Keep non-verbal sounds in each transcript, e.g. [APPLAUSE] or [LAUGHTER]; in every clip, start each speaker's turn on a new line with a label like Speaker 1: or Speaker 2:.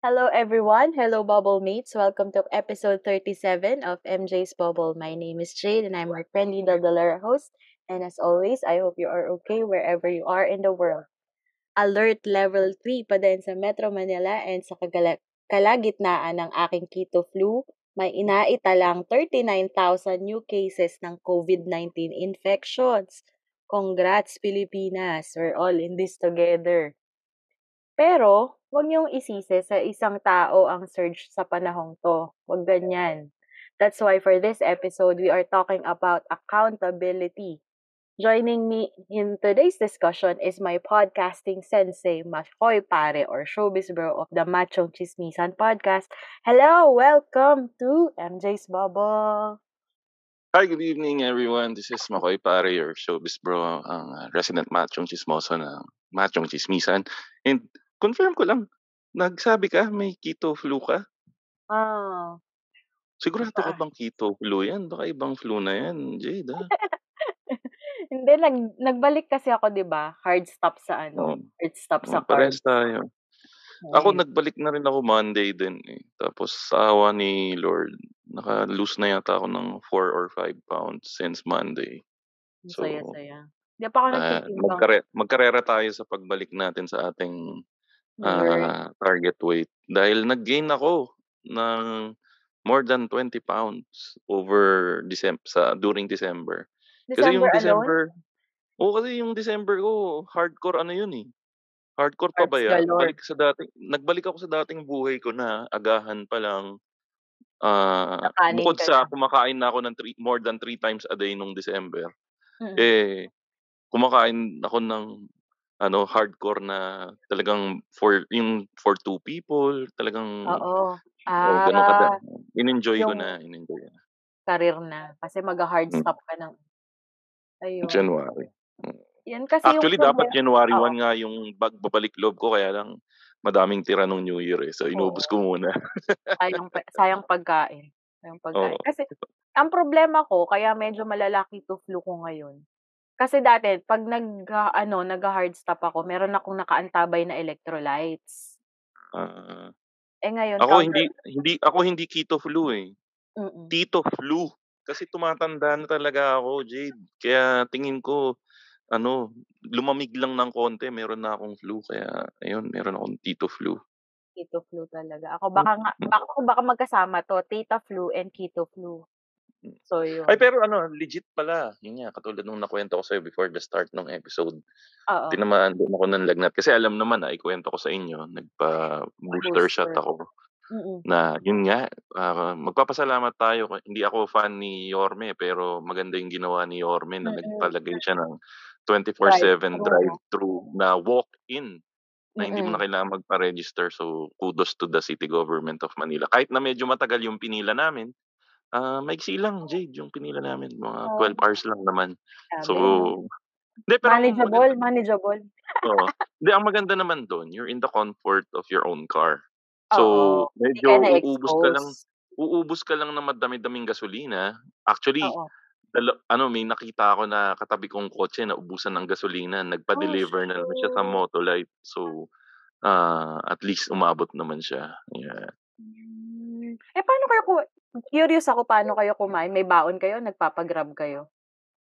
Speaker 1: Hello everyone. Hello Bubble Mates. Welcome to episode 37 of MJ's Bubble. My name is Jade and I'm your friendly Daldalera host. And as always, I hope you are okay wherever you are in the world. Alert level 3 pa din sa Metro Manila and sa kagala- kalagitnaan ng aking keto flu. May inaita lang 39,000 new cases ng COVID-19 infections. Congrats Pilipinas. We're all in this together. Pero, huwag niyong isisi sa isang tao ang surge sa panahong to. Huwag ganyan. That's why for this episode, we are talking about accountability. Joining me in today's discussion is my podcasting sensei, Makoy Pare or Showbiz Bro of the Machong Chismisan podcast. Hello! Welcome to MJ's Bubble!
Speaker 2: Hi, good evening everyone. This is Makoy Pare, your showbiz bro, ang uh, resident machong chismoso ng Machong Chismisan. And confirm ko lang, nagsabi ka may keto flu ka?
Speaker 1: Ah.
Speaker 2: Sigurado ka bang keto flu yan? Baka ibang flu na yan, Jade. ah. [LAUGHS]
Speaker 1: Hindi, nag, nagbalik kasi ako, di ba? Hard stop sa ano?
Speaker 2: Oo.
Speaker 1: Hard stop sa
Speaker 2: Oh, parehas
Speaker 1: carbs.
Speaker 2: tayo. Ako
Speaker 1: Ayun.
Speaker 2: nagbalik na rin ako Monday din eh. Tapos sa awa ni Lord, naka-lose na yata ako ng 4 or 5 pounds since Monday.
Speaker 1: Ang
Speaker 2: So,
Speaker 1: saya-saya. Hindi pa ako
Speaker 2: ah,
Speaker 1: nagtitimbang.
Speaker 2: magkare magkarera tayo sa pagbalik natin sa ating Ah, target weight. Dahil nag-gain ako ng more than 20 pounds over December sa during December. Kasi yung
Speaker 1: December alone?
Speaker 2: December, oo kasi yung December ko hardcore ano yun eh. Hardcore
Speaker 1: Carbs
Speaker 2: pabaya.
Speaker 1: galore.
Speaker 2: Balik sa dating nagbalik ako sa dating buhay ko na agahan pa lang.
Speaker 1: Nakanin
Speaker 2: bukod sa
Speaker 1: na.
Speaker 2: kumakain na ako ng three, more than 3 times a day nung December.
Speaker 1: Mm.
Speaker 2: Eh kumakain ako ng ano hardcore na talagang for yung for two people, talagang
Speaker 1: Oo.
Speaker 2: oh, ganun kada.
Speaker 1: Ah,
Speaker 2: In-enjoy ko
Speaker 1: yung
Speaker 2: na, in-enjoy na.
Speaker 1: career na. Kasi mag-hard
Speaker 2: Mm.
Speaker 1: stop ka ng ayun.
Speaker 2: January. Mm.
Speaker 1: Yan kasi yung
Speaker 2: Actually dapat
Speaker 1: problema.
Speaker 2: January
Speaker 1: Oo.
Speaker 2: 1 nga yung pagbabalik loob ko kaya lang madaming tira nung New Year eh. So inubos
Speaker 1: Oo.
Speaker 2: ko muna.
Speaker 1: Sayang, sayang pagkain. Sayang [LAUGHS] pagkain.
Speaker 2: Oo.
Speaker 1: Kasi ang problema ko, kaya medyo malalaki to flu ko ngayon. Kasi dati, pag nag, ano, nag-hard stop ako, meron akong nakaantabay na electrolytes.
Speaker 2: Ah,
Speaker 1: Eh ngayon,
Speaker 2: ako
Speaker 1: counter...
Speaker 2: hindi hindi ako hindi keto flu eh.
Speaker 1: Mm-mm.
Speaker 2: Tito flu. Kasi tumatanda na talaga ako, Jade. Kaya tingin ko ano, lumamig lang ng konti, meron na akong flu kaya ayun, meron akong tito flu.
Speaker 1: Keto flu talaga. Ako baka nga, baka, ako baka magkasama to, tita flu and keto flu. So yun.
Speaker 2: Ay pero ano, legit pala. Yun nga, katulad nung nakwento ko sa'yo before the start ng episode.
Speaker 1: Oo.
Speaker 2: Tinamaan din ako ng lagnat. Kasi alam naman na, ikwento ko sa inyo, nagpa-booster shot ako.
Speaker 1: Mm-mm.
Speaker 2: Na yun nga, ah, magpapasalamat tayo. Hindi ako fan ni Yorme, pero maganda yung ginawa ni Yorme na
Speaker 1: Mm-mm.
Speaker 2: nagpalagay siya ng 24-7
Speaker 1: Drive-thru.
Speaker 2: drive-thru na walk-in na hindi mo na kailangan magpa-register. So, kudos to the city government of Manila. Kahit na medyo matagal yung pinila namin, ah maiksi lang, Jade, yung pinila namin. Mga
Speaker 1: Oh,
Speaker 2: 12 hours lang naman. So,
Speaker 1: grabe,
Speaker 2: hindi, pero ang
Speaker 1: Manageable,
Speaker 2: maganda,
Speaker 1: manageable.
Speaker 2: oo. [LAUGHS] Hindi, ang maganda naman doon, you're in the comfort of your own car.
Speaker 1: Oo.
Speaker 2: So,
Speaker 1: Hindi
Speaker 2: medyo
Speaker 1: ka
Speaker 2: uubos ka lang, uubos ka lang ng madami-daming gasolina. Actually,
Speaker 1: Oo.
Speaker 2: dalo, ano, may nakita ako na katabi kong kotse na ubusan ng gasolina,
Speaker 1: Oh,
Speaker 2: nagpa-deliver na naman siya sa
Speaker 1: shoot.
Speaker 2: Motolite. So, ah at least umabot naman siya. Yeah.
Speaker 1: Hmm. Eh, paano kayo ku curious ako paano kayo kumain? May baon kayo? Nagpapa-Grab kayo?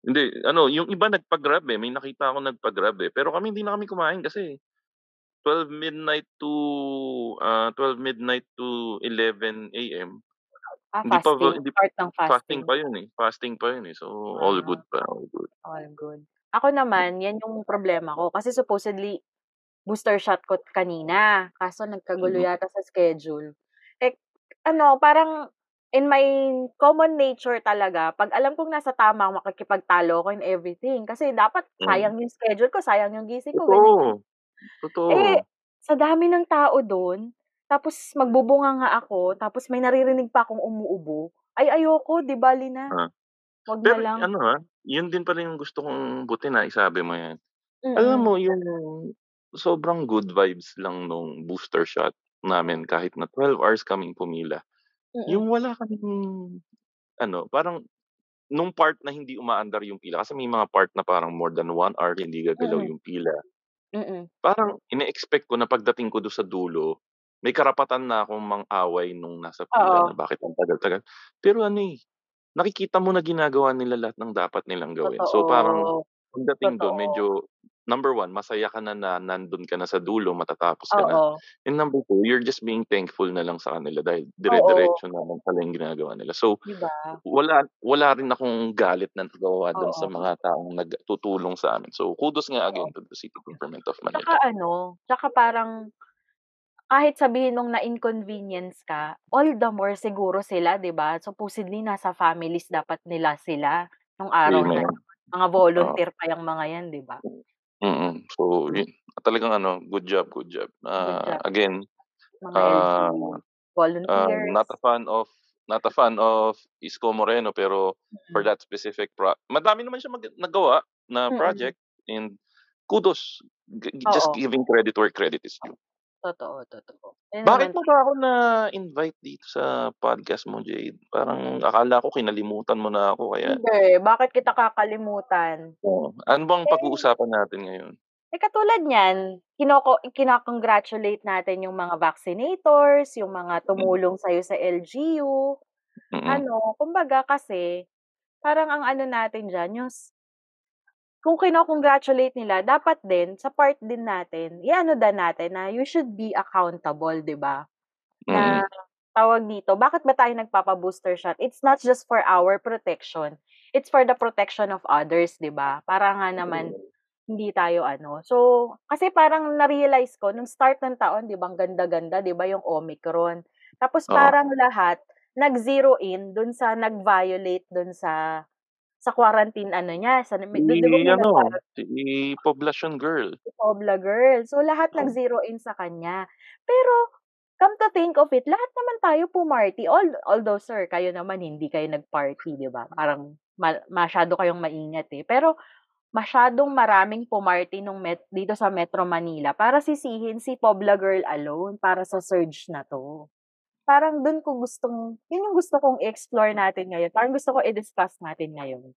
Speaker 2: Hindi, ano, yung iba nagpa-Grab eh. May nakita ako nagpa-Grab eh. Pero kami hindi na kami kumain kasi 12 midnight to ah 12 midnight to 11 AM.
Speaker 1: Ah,
Speaker 2: Hindi pa
Speaker 1: fasting?
Speaker 2: hindi
Speaker 1: Part ng
Speaker 2: fasting
Speaker 1: fasting?
Speaker 2: pa yun eh. Fasting pa yun eh. So all
Speaker 1: Ah,
Speaker 2: good pa, all good.
Speaker 1: all good. Ako naman, yan yung problema ko. Kasi supposedly, booster shot ko kanina. Kaso nagkagulo
Speaker 2: Mhm.
Speaker 1: yata sa schedule. Eh, ano, parang in my common nature talaga, pag alam kong nasa tama, makikipagtalo ako in everything. Kasi dapat
Speaker 2: Mm.
Speaker 1: sayang yung schedule ko, sayang yung gising ko, ganyan.
Speaker 2: Totoo. Totoo.
Speaker 1: Eh, sa dami ng tao doon, Tapos magbubunganga ako, tapos may naririnig pa akong umuubo, ay ayoko, 'di bale na.
Speaker 2: Ah.
Speaker 1: 'Wag na
Speaker 2: Pero
Speaker 1: lang.
Speaker 2: ano, ah, yun din pala yung gusto kong buti naisabi mo yan. Alam
Speaker 1: Mm.
Speaker 2: mo yung sobrang good vibes lang nung booster shot namin kahit na 12 hours kaming pumila,
Speaker 1: Mm.
Speaker 2: yung wala kaming ano, parang nung part na hindi umaandar yung pila kasi may mga part na parang more than 1 hour hindi gagalaw
Speaker 1: Mm.
Speaker 2: yung pila.
Speaker 1: Mm.
Speaker 2: Parang ine-expect ko na pagdating ko dun sa dulo, may karapatan na akong mang-away nung nasa pila na
Speaker 1: Oo.
Speaker 2: bakit ang tagal-tagal. Pero ano, eh, nakikita mo na ginagawa nila lahat ng dapat nilang gawin. So, parang
Speaker 1: Totoo.
Speaker 2: Pagdating
Speaker 1: Totoo.
Speaker 2: medyo number 1 masaya ka na na nandun ka na sa dulo, matatapos ka na.
Speaker 1: Oo.
Speaker 2: And number 2, you're just being thankful na lang sa kanila dahil dire-diretso naman pala yung ginagawa nila. So,
Speaker 1: 'Di ba?
Speaker 2: wala wala rin akong galit na nagawa dun sa mga taong nagtutulong sa amin. So, kudos nga again to the City Government of
Speaker 1: Tsaka
Speaker 2: Manila.
Speaker 1: ano, tsaka parang kahit sabihin mong na-inconvenience ka, all the more siguro sila, 'di ba? Supposedly nasa families dapat nila sila nung araw na
Speaker 2: Amen.
Speaker 1: Mga
Speaker 2: Oo.
Speaker 1: volunteer pa yang mga yan, 'di ba?
Speaker 2: Mm. So, yun talagang ano, good job, good job.
Speaker 1: Good
Speaker 2: Ah,
Speaker 1: job.
Speaker 2: again,
Speaker 1: Mga
Speaker 2: ah,
Speaker 1: LGU, volunteers.
Speaker 2: not a fan of not a fan of Isko Moreno pero for
Speaker 1: Mm.
Speaker 2: that specific pro madami naman siyang mag nagawa na
Speaker 1: Mm.
Speaker 2: project and kudos, gi just
Speaker 1: Oo.
Speaker 2: giving credit where credit is due.
Speaker 1: Totoo, totoo. Yun naman
Speaker 2: Bakit mo ba ako na-invite dito sa podcast mo, Jade? Parang akala ko kinalimutan mo na ako kaya
Speaker 1: Hindi, bakit kita kakalimutan?
Speaker 2: Oh, ano bang
Speaker 1: Eh
Speaker 2: pag-uusapan natin ngayon?
Speaker 1: Eh, katulad niyan, kinoko kina-congratulate natin yung mga vaccinators, yung mga
Speaker 2: Mm.
Speaker 1: tumulong sa'yo sa LGU.
Speaker 2: Mm.
Speaker 1: Ano, kumbaga kasi parang ang ano natin diyan yung s kung kino-congratulate nila dapat din sa part din natin i-ano din natin na you should be accountable, 'di ba? Na
Speaker 2: Mm.
Speaker 1: tawag dito, bakit ba tayo nagpapa-booster shot? It's not just for our protection, it's for the protection of others, 'di ba? Para nga naman hindi tayo ano so, kasi parang na-realize ko nung start ng taon 'di ba ang ganda-ganda 'di ba yung Omicron. Tapos parang lahat nag-zero in dun sa nag-violate dun sa sa quarantine ano niya sa
Speaker 2: Si
Speaker 1: di di
Speaker 2: ano, si Poblacion Girl.
Speaker 1: Si Pobla Girl. So, lahat
Speaker 2: Oh.
Speaker 1: nag-zero in sa kanya. Pero come to think of it, lahat naman tayo pumarty al although sir kayo naman hindi kayo nag-party, 'di ba? Parang ma masyado kayong maingat, eh. Pero masyadong maraming pumarty nung met dito sa Metro Manila para sisihin si Pobla Girl alone para sa surge na 'to. Parang dun ko gustong yun yung gusto kong i-explore natin ngayon, parang gusto ko i-discuss natin ngayon.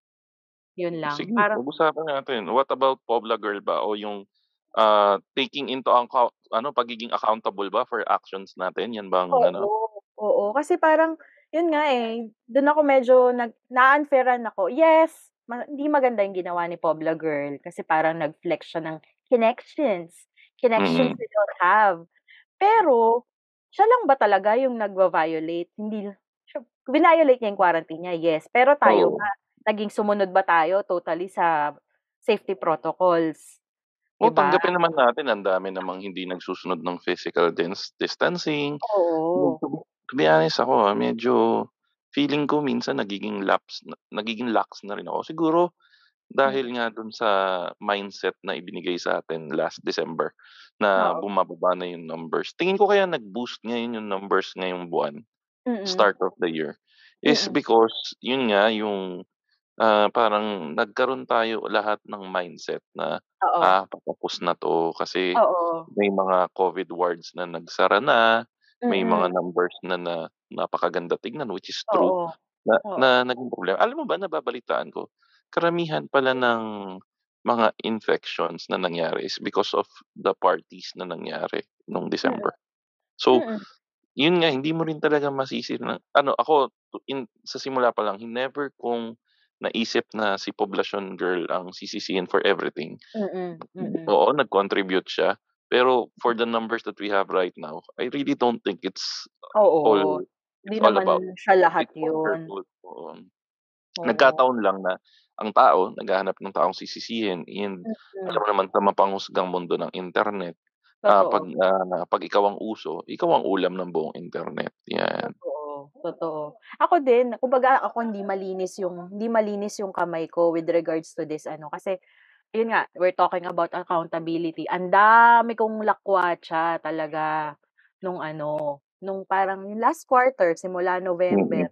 Speaker 1: Yun lang,
Speaker 2: Sige,
Speaker 1: parang
Speaker 2: pag-usapan natin. What about Pobla Girl ba o yung, ah, taking into account ano, pagiging accountable ba for actions natin, yan bang ano?
Speaker 1: Oo, oo. Kasi parang yun nga, eh, dun ako medyo nag na-unfairan ako. Yes, ma hindi maganda yung ginawa ni Pobla Girl kasi parang nag-flex siya ng connections, connections
Speaker 2: Mm.
Speaker 1: we don't have. Pero siya lang ba talaga yung nagva-violate? Hindi siya vinolate niya yung quarantine niya, yes. Pero tayo
Speaker 2: Oo.
Speaker 1: ba, naging sumunod ba tayo totally sa safety protocols, 'di
Speaker 2: Oh,
Speaker 1: ba?
Speaker 2: tanggapin naman natin ang dami namang hindi nagsusunod ng physical dins distancing.
Speaker 1: Oo.
Speaker 2: To be honest ako, ah, medyo feeling ko minsan nagiging laps na nagiging lax na rin ako. Siguro. Dahil nga dun sa mindset na ibinigay sa atin last December na
Speaker 1: Oo.
Speaker 2: bumababa na yung numbers. Tingin ko kaya nag-boost ngayon yung numbers ngayong buwan,
Speaker 1: Mm.
Speaker 2: start of the year, is
Speaker 1: Mm.
Speaker 2: because yun nga yung, ah, parang nagkaroon tayo lahat ng mindset na,
Speaker 1: Oo.
Speaker 2: ah, patapos na 'to kasi
Speaker 1: Oo.
Speaker 2: may mga COVID wards na nagsara na, may mga
Speaker 1: Mm.
Speaker 2: numbers na na napakaganda tignan, which is true,
Speaker 1: Oo.
Speaker 2: na na naging problema. Alam mo ba nababalitaan ko, karamihan pala ng mga infections na nangyari is because of the parties na nangyari nung
Speaker 1: Mm.
Speaker 2: December. So,
Speaker 1: Mm.
Speaker 2: yun nga hindi mo rin talaga masisi na ano ako in sa simula pa lang never kong naisip na si Poblacion Girl ang sisisihin for everything.
Speaker 1: Mm, mm.
Speaker 2: Oo, nag-contribute siya, pero for the numbers that we have right now, I really don't think it's
Speaker 1: Oo.
Speaker 2: all
Speaker 1: Hindi
Speaker 2: it's all
Speaker 1: naman
Speaker 2: about
Speaker 1: siya lahat yun.
Speaker 2: Oo. Nagkataon lang na ang tao naghahanap ng taong sisisihin and alam
Speaker 1: Mm.
Speaker 2: mo naman sa mapanghusgang mundo ng internet, ah, 'pag, ah, 'pag ikaw ang uso, ikaw ang ulam ng buong internet, yan.
Speaker 1: Totoo, totoo. Ako din, kumbaga ako hindi malinis yung hindi malinis yung kamay ko with regards to this ano, kasi yun nga, we're talking about accountability. Ang dami kong lakwatsa talaga. nung ano, nung parang last quarter simula
Speaker 2: Mm.
Speaker 1: November.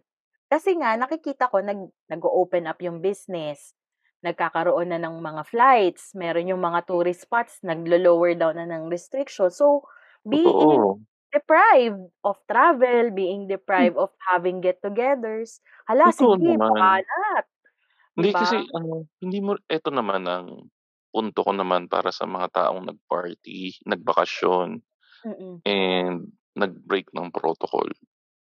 Speaker 1: Kasi nga nakikita ko nag nag-o-open up yung business, nagkakaroon na ng mga flights, meron yung mga tourist spots naglo-lower down na ng restriction. So, being
Speaker 2: Totoo.
Speaker 1: deprived of travel, being
Speaker 2: Hmm.
Speaker 1: deprived of having get-togethers, hala
Speaker 2: Totoo
Speaker 1: sige
Speaker 2: naman.
Speaker 1: pakalat, 'di
Speaker 2: Hindi
Speaker 1: ba?
Speaker 2: kasi ano, hindi mo eto naman ang punto ko naman para sa mga taong nag-party, nagbakasyon,
Speaker 1: Mm.
Speaker 2: and nag-break ng protocol.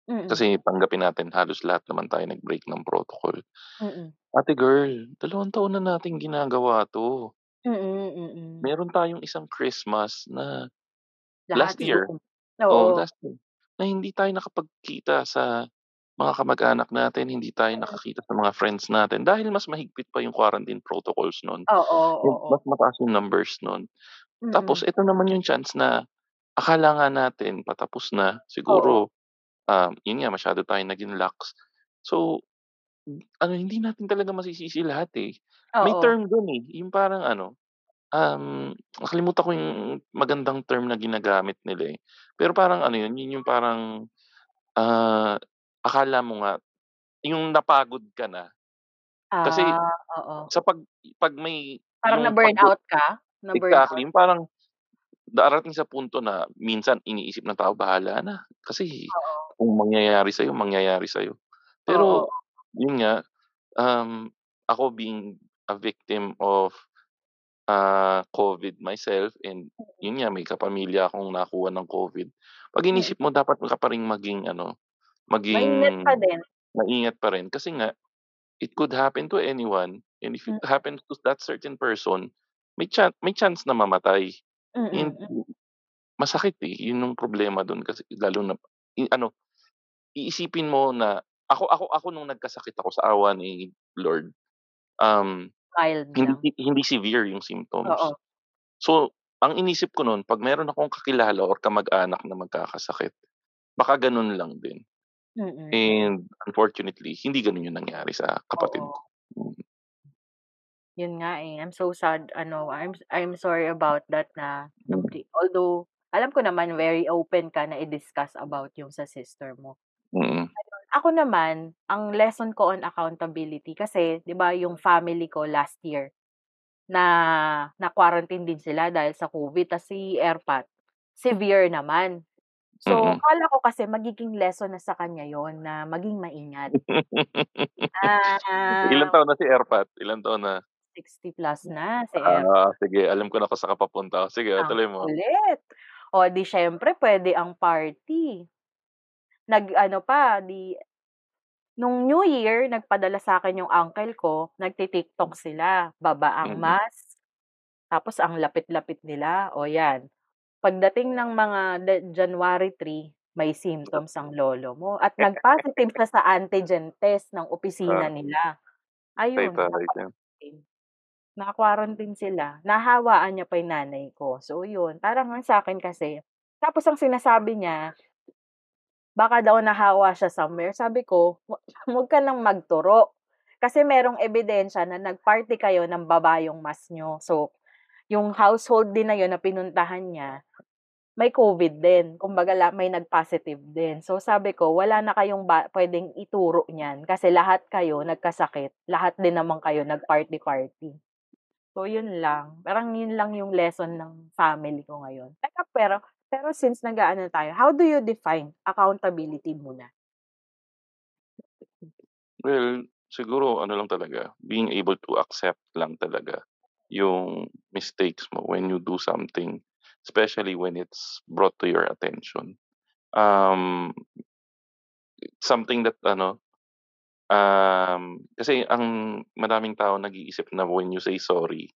Speaker 1: Mm.
Speaker 2: Kasi tanggapin natin halos lahat naman tayo nag-break ng protocol.
Speaker 1: Mm.
Speaker 2: Ate girl, dalawang taon na nating ginagawa 'to.
Speaker 1: Mm, mm.
Speaker 2: Meron tayong isang Christmas na
Speaker 1: Lahat
Speaker 2: last year, oo
Speaker 1: oo.
Speaker 2: last year, na hindi tayo nakapagkita sa mga kamag-anak natin, hindi tayo
Speaker 1: Mm.
Speaker 2: nakakita sa mga friends natin dahil mas mahigpit pa yung quarantine protocols nun,
Speaker 1: Oo,
Speaker 2: mas mataas yung numbers nun. Tapos
Speaker 1: Mm.
Speaker 2: eto naman yung chance na akala nga natin patapos na, siguro, um, yun nga masyado tayong naging lax. So, ano hindi natin talaga masisisi lahat, eh. May
Speaker 1: Oo.
Speaker 2: term dun, eh, yung parang ano, um, nakalimutan ko yung magandang term na ginagamit nila, eh. Pero parang ano yun, yun yung parang, ah, akala mo nga yung napagod ka na. Kasi
Speaker 1: Ah, oo.
Speaker 2: sa 'pag 'pag may
Speaker 1: Parang
Speaker 2: yung 'pag
Speaker 1: na-burnout ka? Na-burnout?
Speaker 2: exactly, yung parang darating sa punto na minsan iniisip ng tao, "Bahala na, kasi
Speaker 1: Oo.
Speaker 2: kung mangyayari sa'yo, mangyayari sa'yo."
Speaker 1: Oo.
Speaker 2: Pero yun nga, um, ako being a victim of, ah, COVID myself and yun nga may kapamilya akong nakuha ng COVID, 'pag
Speaker 1: Mm.
Speaker 2: inisip mo dapat ka pa ring maging ano,
Speaker 1: Maingat
Speaker 2: maging
Speaker 1: pa din.
Speaker 2: maingat pa rin kasi nga it could happen to anyone and if it
Speaker 1: Mm.
Speaker 2: happens to that certain person, may chan may chance na mamatay. And
Speaker 1: Mm, hmm.
Speaker 2: masakit, eh, yun yung problema dun kasi lalo na i ano, iisipin mo na ako ako ako nung nagkasakit ako sa awa ni Lord, um,
Speaker 1: Mild
Speaker 2: hindi
Speaker 1: lang.
Speaker 2: hindi severe yung symptoms.
Speaker 1: Oo.
Speaker 2: So, ang inisip ko nun 'pag meron akong kakilala or kamag-anak na magkakasakit, baka ganun lang din.
Speaker 1: Mm, mm.
Speaker 2: And unfortunately, hindi ganun yung nangyari sa kapatid ko,
Speaker 1: Oo.
Speaker 2: mm.
Speaker 1: Yun nga, eh, I'm so sad ano, I'm I'm sorry about that na
Speaker 2: Mm.
Speaker 1: although alam ko naman very open ka na i-discuss about yung sa sister mo.
Speaker 2: Mm.
Speaker 1: Ayun, ako naman, ang lesson ko on accountability kasi 'di ba yung family ko last year, na na-quarantine din sila dahil sa COVID tas si erpat, severe naman. So,
Speaker 2: Mm.
Speaker 1: akala ko kasi magiging lesson na sa kanya yun na maging maingat. [LAUGHS]
Speaker 2: Ilang
Speaker 1: Ah
Speaker 2: taon na si erpat, ilang taon na?
Speaker 1: 60 plus na si
Speaker 2: Ah,
Speaker 1: erpat.
Speaker 2: sige alam ko na kung saan ka papunta, sige
Speaker 1: Ang
Speaker 2: tuloy mo.
Speaker 1: kulit. Oh, 'di siyempre puwede ang party. Nag-ano pa 'di nung New Year nagpadala sa'kin yung uncle ko, nagti-TikTok sila, baba ang
Speaker 2: Mm.
Speaker 1: mask, tapos ang lapit-lapit nila, oh, 'yan. Pagdating ng mga January 3 may symptoms ang lolo mo at nag-positive siya sa antigen test ng opisina
Speaker 2: Ah.
Speaker 1: nila. Ayun,
Speaker 2: diyan.
Speaker 1: Naka-quarantine. Sila, nahawaan niya pa yung nanay ko. So yun, parang ang sa'kin kasi tapos ang sinasabi niya baka daw nahawa siya somewhere, sabi ko, "Wa [LAUGHS] wag ka ng magturo." Kasi merong ebidensya na nag-party kayo ng baba yung mask niyo. So, yung household din na yun na pinuntahan niya, may COVID din, kumbaga may nag-positive din. So sabi ko, "Wala na kayong ba puwedeng ituro niyan kasi lahat kayo nagkasakit, lahat din naman kayo nag-party-party." So yun lang, parang yun lang yung lesson ng family ko ngayon. Teka pero pero since nag-aano tayo, how do you define accountability muna?
Speaker 2: Well, siguro ano lang talaga, being able to accept lang talaga yung mistakes mo when you do something, especially when it's brought to your attention. Um something that ano, um, kasi ang madaming tao nag-iisip na when you say sorry,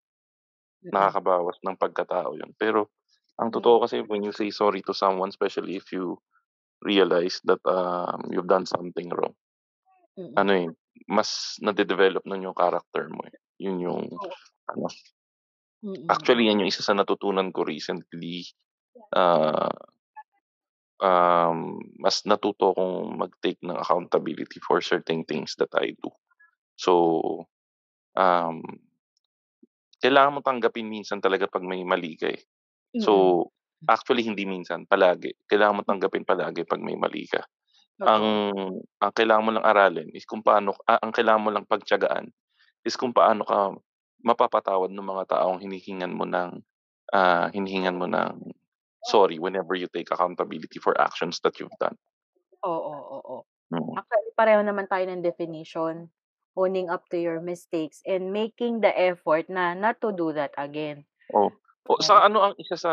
Speaker 1: Mm.
Speaker 2: nakakabawas ng pagkatao yun. Pero ang totoo kasi when you say sorry to someone, especially if you realize that, um, you've done something wrong,
Speaker 1: Mm.
Speaker 2: ano, eh, mas nade-develop nun yung character mo, eh. Yun yung ano
Speaker 1: Mm.
Speaker 2: actually yan yung isa sa natutunan ko recently, ah um, mas natuto akong mag-take ng accountability for certain things that I do. So, um kailangan mong tanggapin minsan talaga 'pag may mali ka, eh.
Speaker 1: Mm.
Speaker 2: So Actually, hindi minsan, palagi. Kailangan mo tanggapin palagi 'pag may mali ka. Ang
Speaker 1: Totoo.
Speaker 2: ang kailangan mo lang aralin is kung paano ah, ang kailangan mo lang pagtiyagaan is kung paano ka mapapatawad nung mga taong hinihingan mo ng, ah, hinihingan mo ng sorry whenever you take accountability for actions that you've done.
Speaker 1: Oo, oo.
Speaker 2: Mm.
Speaker 1: Actually, pareho naman tayo ng definition. Owning up to your mistakes and making the effort na not to do that again.
Speaker 2: Oh, o
Speaker 1: Oo.
Speaker 2: sa ano ang isa sa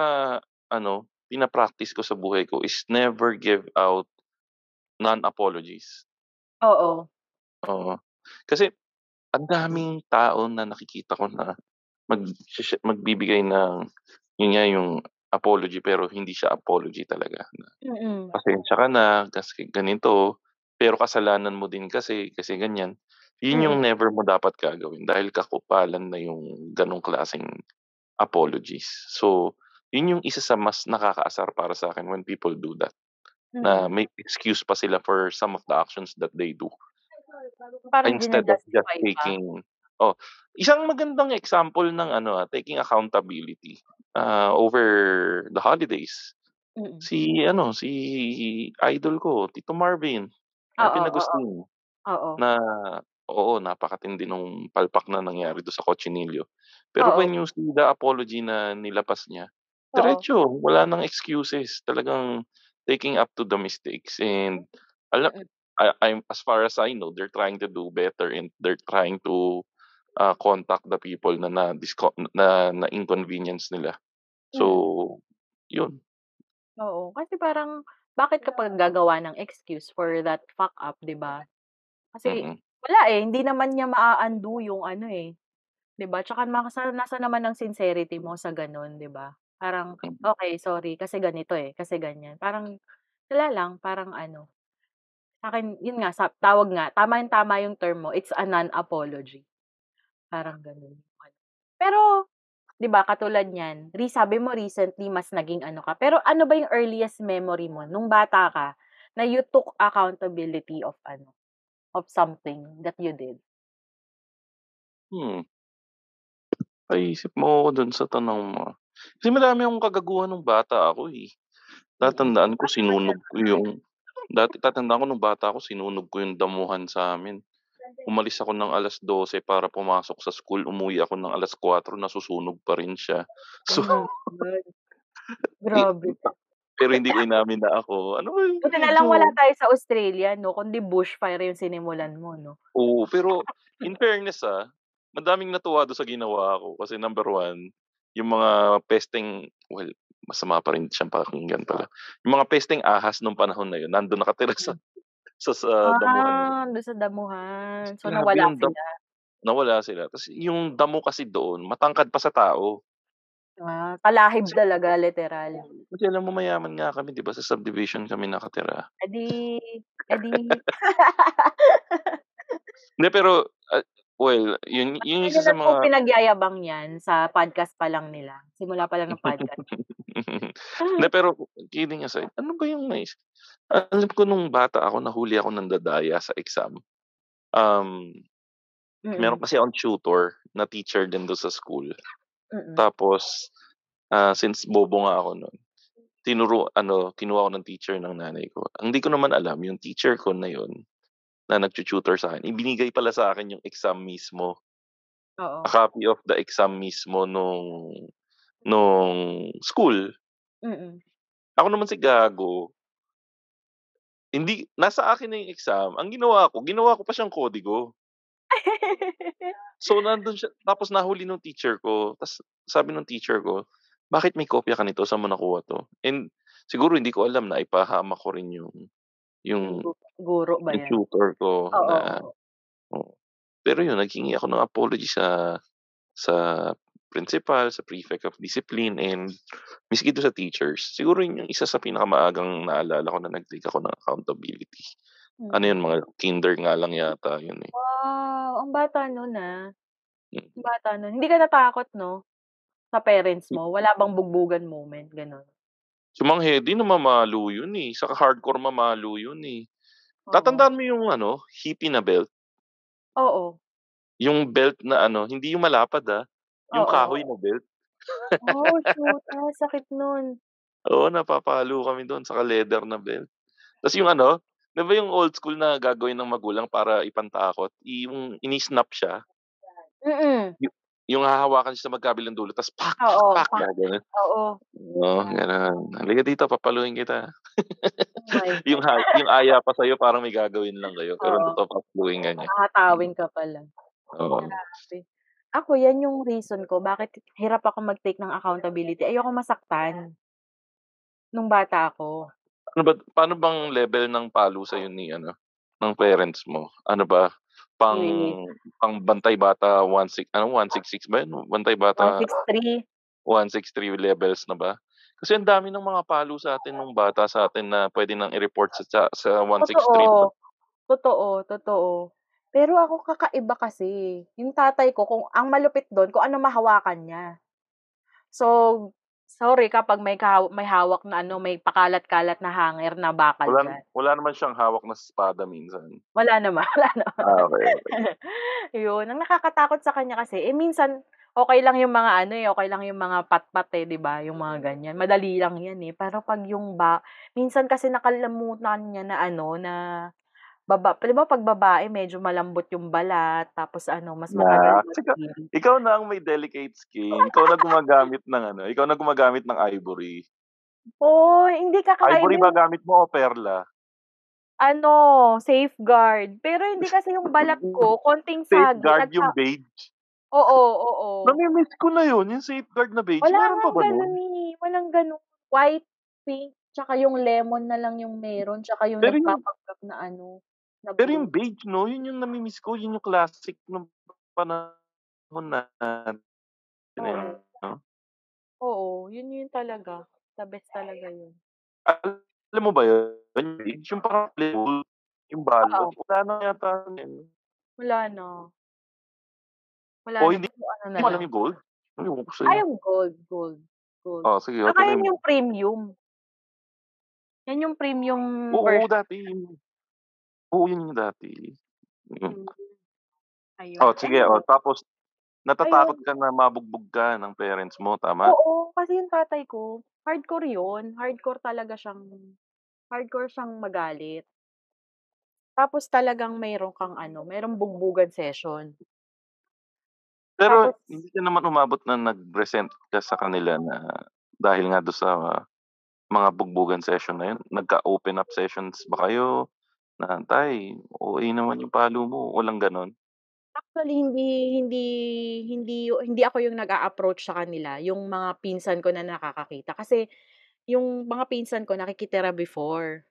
Speaker 2: ano, pina-practice ko sa buhay ko is never give out non-apologies.
Speaker 1: Oo.
Speaker 2: Oo. Kasi ang daming tao na nakikita ko na magshe magbibigay ng yun nga yung apology pero hindi siya apology talaga na,
Speaker 1: Mm.
Speaker 2: "Pasensya ka na kasi ganito, pero kasalanan mo din kasi, kasi ganyan." Yun yung
Speaker 1: Mm.
Speaker 2: never mo dapat gagawin dahil kakupalan na yung ganong klaseng apologies. So, yun yung isa sa mas nakakaasar para sa'kin when people do that, na
Speaker 1: Mm.
Speaker 2: may excuse pa sila for some of the actions that they do.
Speaker 1: Parang
Speaker 2: Instead of just
Speaker 1: jina-justify pa.
Speaker 2: taking oh, isang magandang example ng ano, ah, taking accountability, ah, over the holidays.
Speaker 1: Mm.
Speaker 2: Si ano, si idol ko, Tito Marvin, Marvin
Speaker 1: oo.
Speaker 2: Agustin,
Speaker 1: Oo.
Speaker 2: na oo, napakatindi nung palpak na nangyari dun sa kutsinilyo. Pero
Speaker 1: Oo.
Speaker 2: when you see the apology na nilabas niya, diretso, wala ng excuses. Talagang taking up to the mistakes and ala
Speaker 1: Mm.
Speaker 2: I I'm as far as I know, they're trying to do better and they're trying to, ah, contact the people na na-disco na na-inconvenience nila. So,
Speaker 1: Mm.
Speaker 2: yun.
Speaker 1: Oo, kasi parang bakit ka gagawa ng excuse for that fuck up, 'di ba? Kasi
Speaker 2: Mm.
Speaker 1: wala, eh, hindi naman niya maa-undo yung ano, eh, 'di ba? Tsaka nasa nasaan naman ang sincerity mo sa gano'n, 'di ba? Parang,
Speaker 2: Mm.
Speaker 1: "Okey, sorry kasi ganito, eh, kasi ganyan." Parang wala lang, parang ano, sa'kin yun nga sa tawag nga tamang-tama yung term mo, it's a non-apology. Parang gano'n. Pero 'di ba katulad niyan, re sabi mo recently mas naging ano ka, pero ano ba yung earliest memory mo nung bata ka na you took accountability of ano, of something that you did?
Speaker 2: Hmm. Paisip mo ako dun sa tanong mo. Kasi madami akong kagaguhan nung bata ako, eh.
Speaker 1: Mm.
Speaker 2: Tatandaan ko
Speaker 1: Ano
Speaker 2: sinunog ko yung dati tatandaan ko nung bata ako sinunog ko yung damuhan sa'min. Umalis ako ng 12:00 para pumasok sa school, umuwi ako ng 4:00 nasusunog pa rin siya. [LAUGHS]
Speaker 1: Oh
Speaker 2: So i
Speaker 1: Grabe.
Speaker 2: pero hindi ko inamin na ako ano ba yung
Speaker 1: Buti na lang wala tayo sa Australia 'no, kundi bushfire yung sinimulan mo 'no?
Speaker 2: Oo, pero in fairness, ah, madaming natuwa dun sa ginawa ko kasi number 1, yung mga pesteng well, masama pa rin siyang pakinggan pala. Yung mga pesteng ahas nung panahon na yun nandun nakatira sa
Speaker 1: Hmm.
Speaker 2: Sa sa damuhan.
Speaker 1: Ah, dun sa damuhan. So,
Speaker 2: Grabe
Speaker 1: nawala
Speaker 2: yung dam
Speaker 1: sila?
Speaker 2: nawala sila ta's yung damo kasi doon matangkad pa sa tao.
Speaker 1: Ah, talahib
Speaker 2: Kasi
Speaker 1: talaga literal.
Speaker 2: kasi alam mo mayaman nga kami 'di ba, sa subdivision kami nakatira.
Speaker 1: Eh, di eh, di [LAUGHS]
Speaker 2: Hindi pero, ah, well, yun yun yung isa sa mga
Speaker 1: pinagyayabang 'yan sa podcast pa lang nila, simula pa lang ng [LAUGHS] podcast. [LAUGHS]
Speaker 2: Hindi pero kidding aside, ano ba yung nais alam ko nung bata ako nahuli ako ng dadaya sa exam. Um, meron
Speaker 1: Mm.
Speaker 2: kasi akong tutor na teacher din dun sa school.
Speaker 1: Mm.
Speaker 2: Tapos, ah, since bobo nga ako nun, tinuro ano, kinuha ako ng teacher ng nanay ko. Ang di ko naman alam yung teacher ko na yun, na nagtu-tutor sa'kin, ibinigay pala sa'kin yung exam mismo. A
Speaker 1: Oo.
Speaker 2: copy of the exam mismo nung nung school.
Speaker 1: Mm.
Speaker 2: Ako naman si gago hindi nasa akin na yung exam, ang ginawa ko, ginawa ko pa siyang kodigo. So, nandun siya tapos nahuli nung teacher ko ta's sabi nung teacher ko, "Bakit may kopya ka nito, saan mo nakuha 'to?" And siguro hindi ko alam na ipahamak ko rin yung
Speaker 1: Yung
Speaker 2: yung
Speaker 1: gu guro ba
Speaker 2: yung
Speaker 1: 'yan?
Speaker 2: tutor ko
Speaker 1: Oo,
Speaker 2: na
Speaker 1: oo.
Speaker 2: Pero yun naghingi ako ng apology sa sa principal, sa prefect of discipline and miski dun sa teachers. Siguro yun yung isa sa pinakamaagang naalala ko na nag-take ako ng accountability. Ano
Speaker 1: Mm.
Speaker 2: yun mga kinder nga lang yata yun, eh.
Speaker 1: Wow, ang bata nun, ah.
Speaker 2: Mm.
Speaker 1: Ang bata nun. Hindi ka natakot 'no, sa parents mo? Wala bang bugbugan moment, gano'n?
Speaker 2: Si Mang Hedy namamalo yun, eh, saka hardcore mamalo yun, eh.
Speaker 1: Oo.
Speaker 2: Tatandaan mo yung ano, hippie na belt?
Speaker 1: Oo.
Speaker 2: Yung belt na ano, hindi yung malapad, ah, yung
Speaker 1: Oo,
Speaker 2: kahoy na belt.
Speaker 1: Oh, [LAUGHS] shoot, ang sakit nun.
Speaker 2: Oo, napapalo kami dun saka leather na belt. Tas yung ano, 'di ba yung old school na gagawin ng magulang para ipantakot, yung ini-snap siya.
Speaker 1: Mm.
Speaker 2: Yu yung hahawakan siya sa magkabilang dulo tas pak, pak,
Speaker 1: Oo,
Speaker 2: pak,
Speaker 1: pa
Speaker 2: gaganon.
Speaker 1: oo.
Speaker 2: Oo, gano'n. "Halika dito papaluin kita."
Speaker 1: Oh my [LAUGHS]
Speaker 2: Yung ha yung aya pa sa'yo parang may gagawin lang kayo, pero
Speaker 1: Oo.
Speaker 2: totoo papaluin ka niya.
Speaker 1: Hahatawin ka pala.
Speaker 2: Oo.
Speaker 1: Grabe. Ako 'yan yung reason ko bakit hirap ako mag-take ng accountability, ayokong masaktan. Nung bata ako.
Speaker 2: Ano ba paano bang level ng palo sa'yo ni ano, ng parents mo? Ano ba, pang
Speaker 1: Eh
Speaker 2: pang-bantay bata 1 six ano 166 ba yun? Bantay bata
Speaker 1: six three.
Speaker 2: 163 levels na ba? Kasi ang dami ng mga palo sa'tin nung bata sa'tin na puwede nang i-report sa sa sa 163 'di ba?
Speaker 1: Totoo. Totoo, totoo. Pero ako kakaiba kasi, yung tatay ko kung ang malupit dun kung ano mahawakan niya. So, sorry kapag may kaha may hawak na ano, may pakalat-kalat na hanger na bakal
Speaker 2: Wala
Speaker 1: diyan.
Speaker 2: wala naman siyang hawak na espada minsan?
Speaker 1: Wala naman, [LAUGHS] wala naman.
Speaker 2: Ah, okey, okey. [LAUGHS]
Speaker 1: Yun, ang nakakatakot sa kanya kasi, eh, minsan okey lang yung mga ano, eh, okey lang yung mga patpat, eh, 'di ba, yung mga ganyan, madali lang yan, eh. Pero 'pag yung ba minsan kasi nakalimutan niya na ano, na baba 'di ba 'pag babae medyo malambot yung balat tapos ano, mas matagal
Speaker 2: tsaka
Speaker 1: mag-heal.
Speaker 2: ikaw na ang may delicate skin, ikaw na gumagamit ng ano, ikaw na gumagamit ng ivory.
Speaker 1: Hoy, hindi kakaiba
Speaker 2: Ivory ba gamit mo o perla?
Speaker 1: Ano, safeguard. Pero hindi kasi yung balat ko [LAUGHS] konting sagi
Speaker 2: Safeguard yung beige?
Speaker 1: oo, oo.
Speaker 2: Nami-miss ko na yun, yung safeguard na beige,
Speaker 1: Wala
Speaker 2: meron pa ba
Speaker 1: ganun,
Speaker 2: nun?
Speaker 1: eh, walang ganun. White, pink, tsaka yung lemon na lang yung meron, tsaka yung
Speaker 2: Pero yung
Speaker 1: nagpapanggap na ano,
Speaker 2: pero yung beige 'no, yun yung nami-miss ko, yun yung classic nung panahon eh,
Speaker 1: Oo.
Speaker 2: 'no?
Speaker 1: Oo, yun yun talaga, the best talaga yun.
Speaker 2: Alam mo ba yun, yung beige, yung parang plywood, yung balot, wala na yata ngayon.
Speaker 1: Wala na. Wala
Speaker 2: O
Speaker 1: na,
Speaker 2: hindi
Speaker 1: ano na
Speaker 2: alam yung gold? Ko
Speaker 1: Ah,
Speaker 2: sa'yo.
Speaker 1: yung gold, gold, gold.
Speaker 2: Oh, sige, o
Speaker 1: Tsaka
Speaker 2: tuloy
Speaker 1: yun yung premium. Yan yung premium
Speaker 2: Oo,
Speaker 1: version.
Speaker 2: dati yun. Oo, yun yung dati. Mm.
Speaker 1: Ayun,
Speaker 2: Oh, sige, oh, tapos natatakot
Speaker 1: Ayun.
Speaker 2: ka na mabugbog ka ng parents mo, tama?
Speaker 1: Oo, kasi yung tatay ko, hardcore yun, hardcore talaga siyang hardcore siyang magalit. Tapos talagang meron kang ano, merong bugbugan session.
Speaker 2: Pero
Speaker 1: Tapos
Speaker 2: hindi ka naman umabot na nag-resent ka sa kanila na dahil nga dun sa mga bugbugan session na yun, nagka-open up sessions ba kayo na, "Tay, OA naman yung palo mo." Walang gano'n?
Speaker 1: Actually, hindi hindi hindi hindi ako yung nag-a-approach sa kanila, yung mga pinsan ko na nakakakita. Kasi yung mga pinsan ko nakikitira before.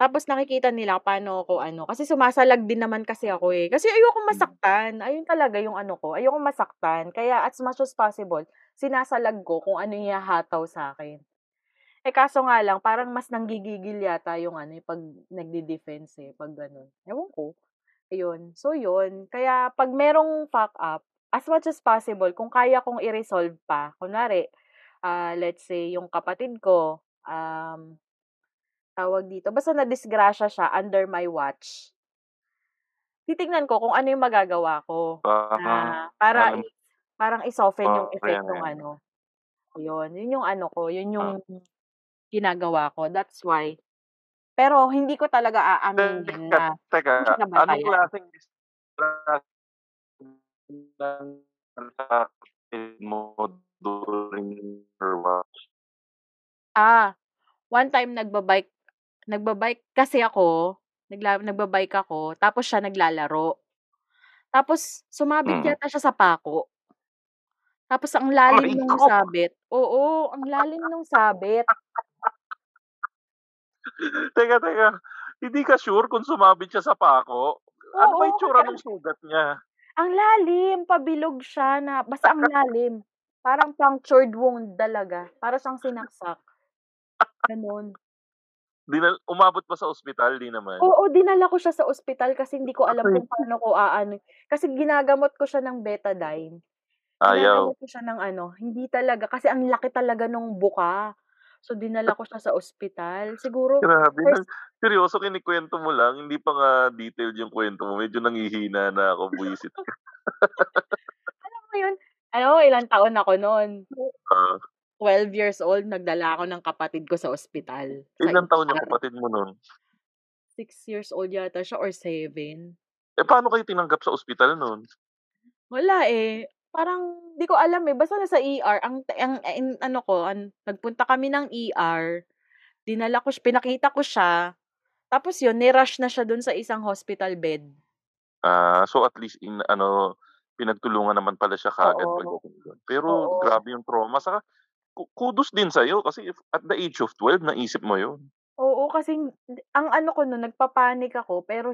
Speaker 1: Tapos nakikita nila paano ako ano, kasi sumasalag din naman kasi ako, eh. Kasi ayokong
Speaker 2: Hmm.
Speaker 1: masaktan, ayun talaga yung ano ko, ayokong masaktan. Kaya as much as possible, sinasalag ko kung ano yung ihahataw sa'kin. Eh, kaso nga lang parang mas nanggigigil yata yung ano, eh, 'pag nagde-defense, eh, 'pag gano'n. Ewan ko, ayun. So yun, kaya 'pag merong fuck up, as much as possible kung kaya kong i-resolve pa, kunwari, ah, let's say yung kapatid ko, um, tawag dito, basta nadisgrasya siya under my watch titignan ko kung ano yung magagawa ko
Speaker 2: Ah,
Speaker 1: na para i parang i-soften yung effect
Speaker 2: ayan.
Speaker 1: ano, ayun. Yun yung ano ko, yun yung
Speaker 2: Ah.
Speaker 1: Ginagawa ko, that's why. Pero hindi ko talaga aaminin
Speaker 2: Teka,
Speaker 1: na
Speaker 2: teka,
Speaker 1: kita
Speaker 2: anong klaseng mo during her watch?
Speaker 1: Ah, one time nagba-bike nagba-bike kasi ako, nagla nagba-bike ako tapos siya naglalaro. Tapos sumabit
Speaker 2: Mm.
Speaker 1: yata siya sa pako. Tapos ang lalim
Speaker 2: Aray
Speaker 1: nung
Speaker 2: ko!
Speaker 1: sabit oo, ang lalim nung sabit. [LAUGHS]
Speaker 2: Teka, teka, hindi ka sure kung sumabit siya sa pako? Ano ba
Speaker 1: Oo, kasi
Speaker 2: itsura nung sugat niya?
Speaker 1: ang lalim, pabilog siya na basta ang lalim. Parang punctured wound talaga, para siyang sinaksak. Gano'n.
Speaker 2: Dinal umabot ba sa ospital, 'di naman?
Speaker 1: Oo, dinala ko siya sa ospital kasi hindi ko alam kung paano ko aano kasi ginagamot ko siya ng Betadine.
Speaker 2: Ayaw.
Speaker 1: Ginagamot ko siya ng ano, hindi talaga kasi ang laki talaga nung buka. So, dinala ko siya sa ospital. Siguro
Speaker 2: Grabe
Speaker 1: first
Speaker 2: 'no, seryoso kinukuwento mo lang, hindi pa nga detailed yung kuwento mo, medyo nanghihina na ako, bwisit ka. [LAUGHS]
Speaker 1: Alam mo yun, mo ilang taon ako nun?
Speaker 2: Ah.
Speaker 1: 12 years old, nagdala ako ng kapatid ko sa ospital. Sa
Speaker 2: Ilang taon yung kapatid mo nun?
Speaker 1: 6 years old yata siya or 7.
Speaker 2: Eh, paano kayo tinanggap sa ospital nun?
Speaker 1: Wala, eh. Parang di ko alam, eh, basta nasa ER ang ang ang ano ko, an nagpunta kami ng ER, dinala ko siya pinakita ko siya, tapos yun ni-rush na siya dun sa isang hospital bed.
Speaker 2: Ah, so at least in ano, pinagtulungan naman pala siya kaagad dun. Pero
Speaker 1: Oo.
Speaker 2: grabe yung trauma ku kudos din sa'yo kasi if at the age of 12 naisip mo yun.
Speaker 1: Oo, kasi ang ano ko nun nagpa-panic ako pero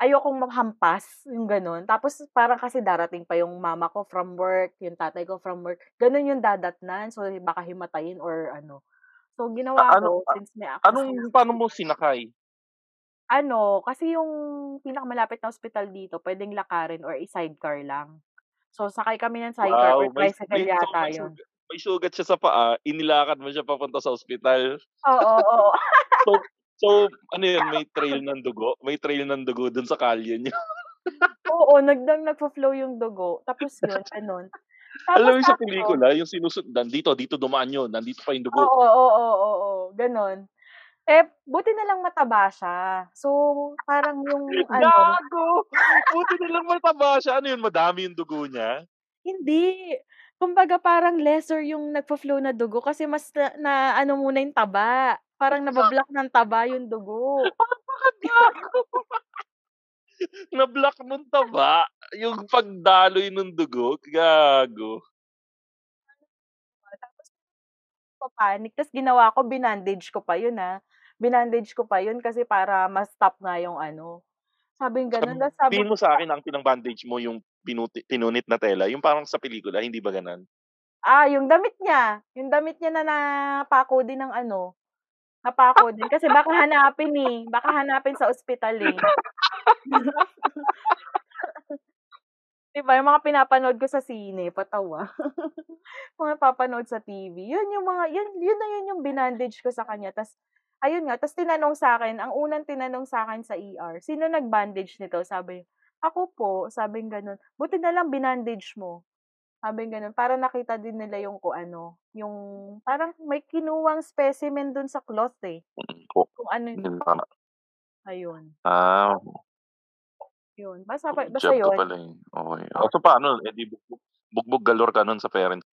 Speaker 1: ayokong maghampas, yung gano'n. Tapos parang kasi darating pa yung mama ko from work, yung tatay ko from work, gano'n yung dadatnan. So baka himatayin or ano. So ginawa
Speaker 2: A ano
Speaker 1: ko since may access
Speaker 2: anong paano mo sinakay?
Speaker 1: Ano, kasi yung pinakamalapit na ospital dito puwedeng lakarin or i-sidecar lang. So sakay kami ng sidecar or
Speaker 2: Wow, may
Speaker 1: tricycle yata
Speaker 2: may
Speaker 1: yun.
Speaker 2: may sugat siya sa paa, inilakad mo siya papunta sa ospital.
Speaker 1: Oo, oo. [LAUGHS]
Speaker 2: So so ano yun, may trail ng dugo? May trail ng dugo dun sa kalye niyo? [LAUGHS]
Speaker 1: Oo, nag nag nagfo-flow yung dugo. Tapos yun, gano'n.
Speaker 2: Alam mo
Speaker 1: Tapos
Speaker 2: sa pelikula, yung sinusundan, dito dito dumaan yun, nandito pa yung dugo.
Speaker 1: Oo, oo, oo, gano'n. Eh, buti na lang mataba siya. So, parang yung ano
Speaker 2: Gago! Buti na lang mataba siya. Ano yun, madami yung dugo niya?
Speaker 1: Hindi. Kumbaga parang lesser yung nagfo-flow na dugo kasi mas na na ano muna yung taba. Parang naba-block ng taba yung dugo. [LAUGHS]
Speaker 2: Na-block nung taba, yung pagdaloy nung dugo, gago.
Speaker 1: Tapos pa-panic ta's ginawa ko binandage ko pa yun, ah. Binandage ko pa yun kasi para ma-stop nga yung ano, sabing gano'n ta's sabi ko
Speaker 2: mo sa'kin ang pinang-bandage mo yung pinuti pinunit na tela, yung parang sa pelikula, hindi ba gano'n?
Speaker 1: Ah, yung damit niya. Yung damit niya na napako din ng ano, napako din kasi baka hanapin, eh, baka hanapin sa ospital, eh. [LAUGHS] 'Di ba yung mga pinapanood ko sa sine, patawa. [LAUGHS] Mga napapanood sa TV, yun yung mga yun yun na yun yung binandage ko sa kanya ta's ayun nga, ta's tinanong sa'kin, ang unang tinanong sa'kin sa ER, "Sino nag-bandage nito?" Sabi, "Ako po." Sabing gano'n. "Buti na lang binandage mo." Sabing gano'n, para nakita din nila yung kung ano, yung parang may kinuhang specimen dun sa cloth, eh.
Speaker 2: Mm,
Speaker 1: Kung ano
Speaker 2: yun.
Speaker 1: Ayun.
Speaker 2: Ah.
Speaker 1: Yun, basta basta
Speaker 2: job
Speaker 1: yun.
Speaker 2: pala, eh. Okey. Oh, so paano, eh, di bugbog bugbog galore ka nun sa parents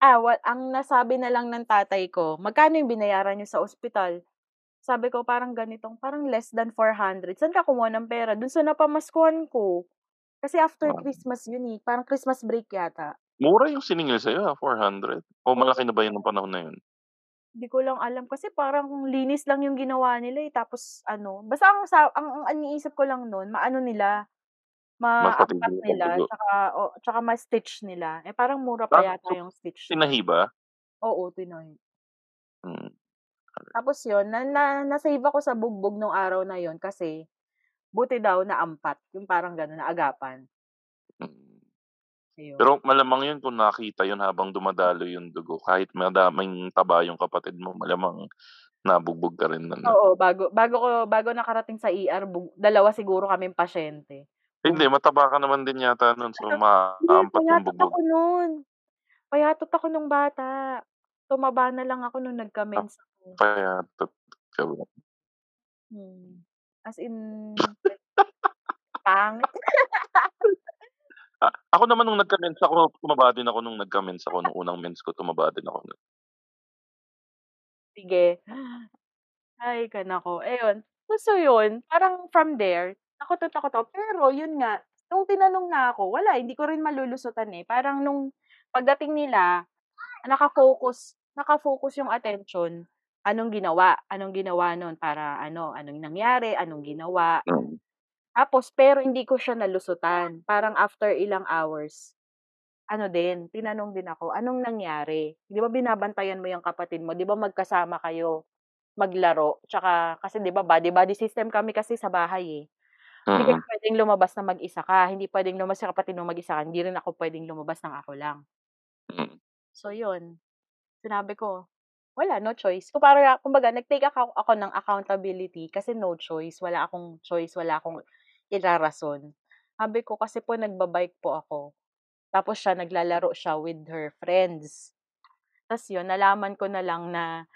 Speaker 1: Ah, wa ang nasabi na lang ng tatay ko, "Magkano yung binayaran niyo sa ospital?" Sabi ko, "Parang ganitong parang less than 400." "Saan ka kumuha ng pera?" "Dun sa napamaskuhan ko." Kasi after
Speaker 2: Ah.
Speaker 1: Christmas yun, eh, parang Christmas break yata.
Speaker 2: Mura yung siningil sa'yo, ah, 400? O malaki na ba yun nung panahon na yun?
Speaker 1: Di ko lang alam kasi parang linis lang yung ginawa nila, eh, tapos ano, basta ang sa ang ang iniisip ko lang nun maano nila,
Speaker 2: yung
Speaker 1: nila
Speaker 2: dugo.
Speaker 1: tsaka o tsaka ma-stitch nila. Eh, parang mura pa
Speaker 2: Ah,
Speaker 1: yata
Speaker 2: so
Speaker 1: yung stitch nun.
Speaker 2: tinahi ba?
Speaker 1: Oo, tinahi.
Speaker 2: Hmm.
Speaker 1: Tapos yun, na na na-save ako sa bugbog nung araw na yun kasi buti daw naampat, yung parang gano'n, naagapan.
Speaker 2: Mm.
Speaker 1: Ayun.
Speaker 2: Pero malamang yun kung nakita yun habang dumadaloy yung dugo, kahit madaming taba yung kapatid mo, malamang nabugbog ka rin nun, 'no?
Speaker 1: Oo, bago bago ko bago nakarating sa ER bug dalawa siguro kaming pasyente.
Speaker 2: Hindi,
Speaker 1: Bum
Speaker 2: mataba ka naman din yata nun, so
Speaker 1: Hindi,
Speaker 2: maaampat yung bugbog.
Speaker 1: ako nun. Payatot ako nung bata. Tumaba na lang ako nung
Speaker 2: Ah,
Speaker 1: nagka-mens ako.
Speaker 2: payatot ka ba?
Speaker 1: Hmm. As in, [LAUGHS] pangit.
Speaker 2: Ako naman nung nagka-mens ako, tumaba din ako nung nagka-mens ako, nung unang mens ko tumaba din ako.
Speaker 1: Sige. Ay, ka naku, ayun. So yun, parang from there, takot na takot ako. Pero yun nga, nung tinanong na ako, wala, hindi ko rin malulusutan, eh. Parang nung pagdating nila, naka-focus naka-focus yung attention, anong ginawa, anong ginawa nun para ano, anong nangyari, anong ginawa.
Speaker 2: Mm.
Speaker 1: Tapos pero hindi ko siya nalusutan. Parang after ilang hours, ano din, tinanong din ako, "Anong nangyari? 'Di ba binabantayan mo yung kapatid mo, 'di ba magkasama kayo maglaro?" Tsaka kasi 'di ba buddy-buddy system kami kasi sa bahay, eh. Hindi kasi
Speaker 2: Mm.
Speaker 1: puwedeng lumabas na mag-isa ka, hindi puwedeng lumabas yung kapatid mo mag-isa ka, hindi rin ako puwedeng lumabas ng ako lang.
Speaker 2: Mm.
Speaker 1: So yun, sinabi ko, wala, no choice. Kung para kumbaga nag-take ako ako ng accountability kasi no choice, wala akong choice, wala akong irarason. Sabi ko, kasi po nagba-bike po ako, tapos siya naglalaro siya with her friends. Tas yun, nalaman ko na lang na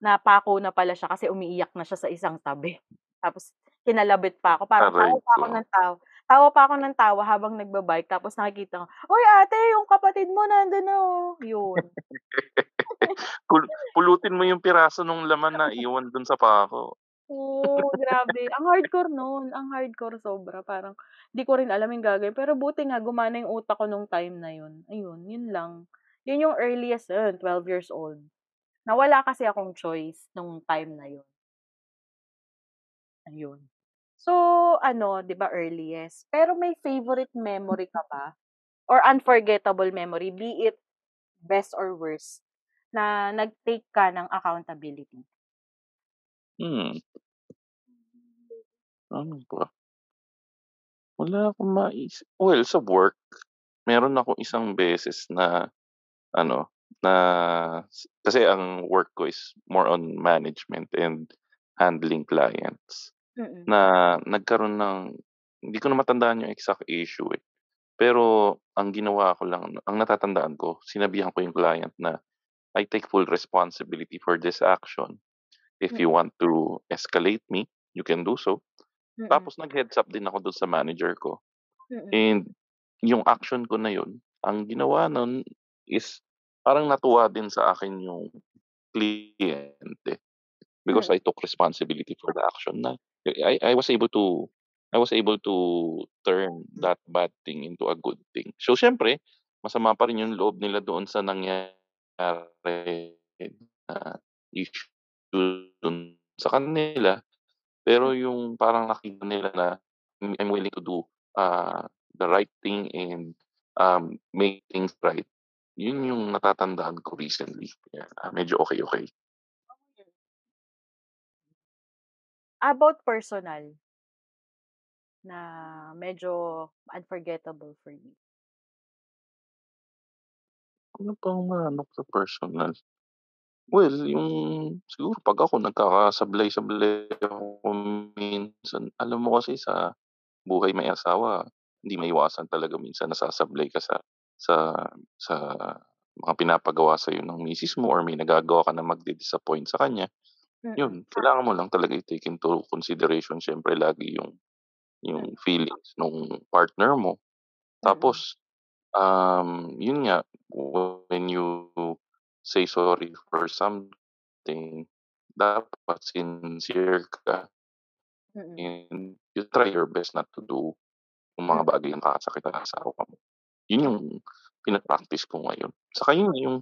Speaker 1: napako na pala siya kasi umiiyak na siya sa isang tabi. Tapos kinalabit pa ako, parang tawa pa ako
Speaker 2: ko.
Speaker 1: ng tawa tawa pa ako ng tawa habang nagba-bike tapos nakikita ko, "Uy ate, yung kapatid mo nandun na oh." Yun. [LAUGHS]
Speaker 2: Pul pulutin mo yung piraso nung laman na iwan dun sa pako.
Speaker 1: Oo, grabe. Ang hardcore nun, ang hardcore sobra. Parang di ko rin alam yung gagawin, pero buti nga gumana yung utak ko nung time na yun. Ayun, yun lang. Yun yung earliest, ayun 12 years old, na wala kasi akong choice nung time na yun. Ayun. So, ano, 'di ba earliest, pero may favorite memory ka ba or unforgettable memory, be it best or worst, na nag-take ka ng accountability?
Speaker 2: Hmm. Ano ba? Wala akong maisip. Well, sa work, meron akong isang beses na ano, na kasi ang work ko is more on management and handling clients,
Speaker 1: Mm.
Speaker 2: na nagkaroon ng hindi ko na matandaan yung exact issue, eh. Pero ang ginawa ko lang, ang natatandaan ko, sinabihan ko yung client na, "I take full responsibility for this action. If you
Speaker 1: Mm.
Speaker 2: want to escalate me, you can do so."
Speaker 1: Mm.
Speaker 2: Tapos nag-heads up din ako dun sa manager ko.
Speaker 1: Mm.
Speaker 2: And yung action ko na yun, ang ginawa nun is parang natuwa din sa akin yung kliyente. Because
Speaker 1: Mm.
Speaker 2: I took responsibility for the action na I I was able to I was able to turn that bad thing into a good thing. So, siyempre masama pa rin yung loob nila doon sa nangyari na issue sa kanila. Pero yung parang nakita nila na I'm willing to do, ah, the right thing and, um, make things right. Yun yung natatandaan ko recently, kaya medyo okey-okey.
Speaker 1: About personal? Na medyo unforgettable for you?
Speaker 2: Ano bang maano sa personal? Well, yung siguro 'pag ako nagkakasablay-sablay ako minsan. Alam mo kasi sa buhay may asawa, hindi maiwasan talaga minsan nasasablay ka sa sa sa mga pinapagawa sa'yo ng misis mo or may nagagawa ka na magdi-disappoint sa kanya.
Speaker 1: Mm.
Speaker 2: Yun, kailangan mo lang talaga i-take into consideration siyempre lagi yung yung
Speaker 1: Mm.
Speaker 2: feelings nung partner mo.
Speaker 1: Mm.
Speaker 2: Tapos, um, yun nga, when you say sorry for something, dapat sincere ka
Speaker 1: Mm.
Speaker 2: and you try your best not to do yung mga
Speaker 1: Mm.
Speaker 2: bagay na nakakasakit sa asawa mo. Yun yung pina-practice ko ngayon. Saka yun yung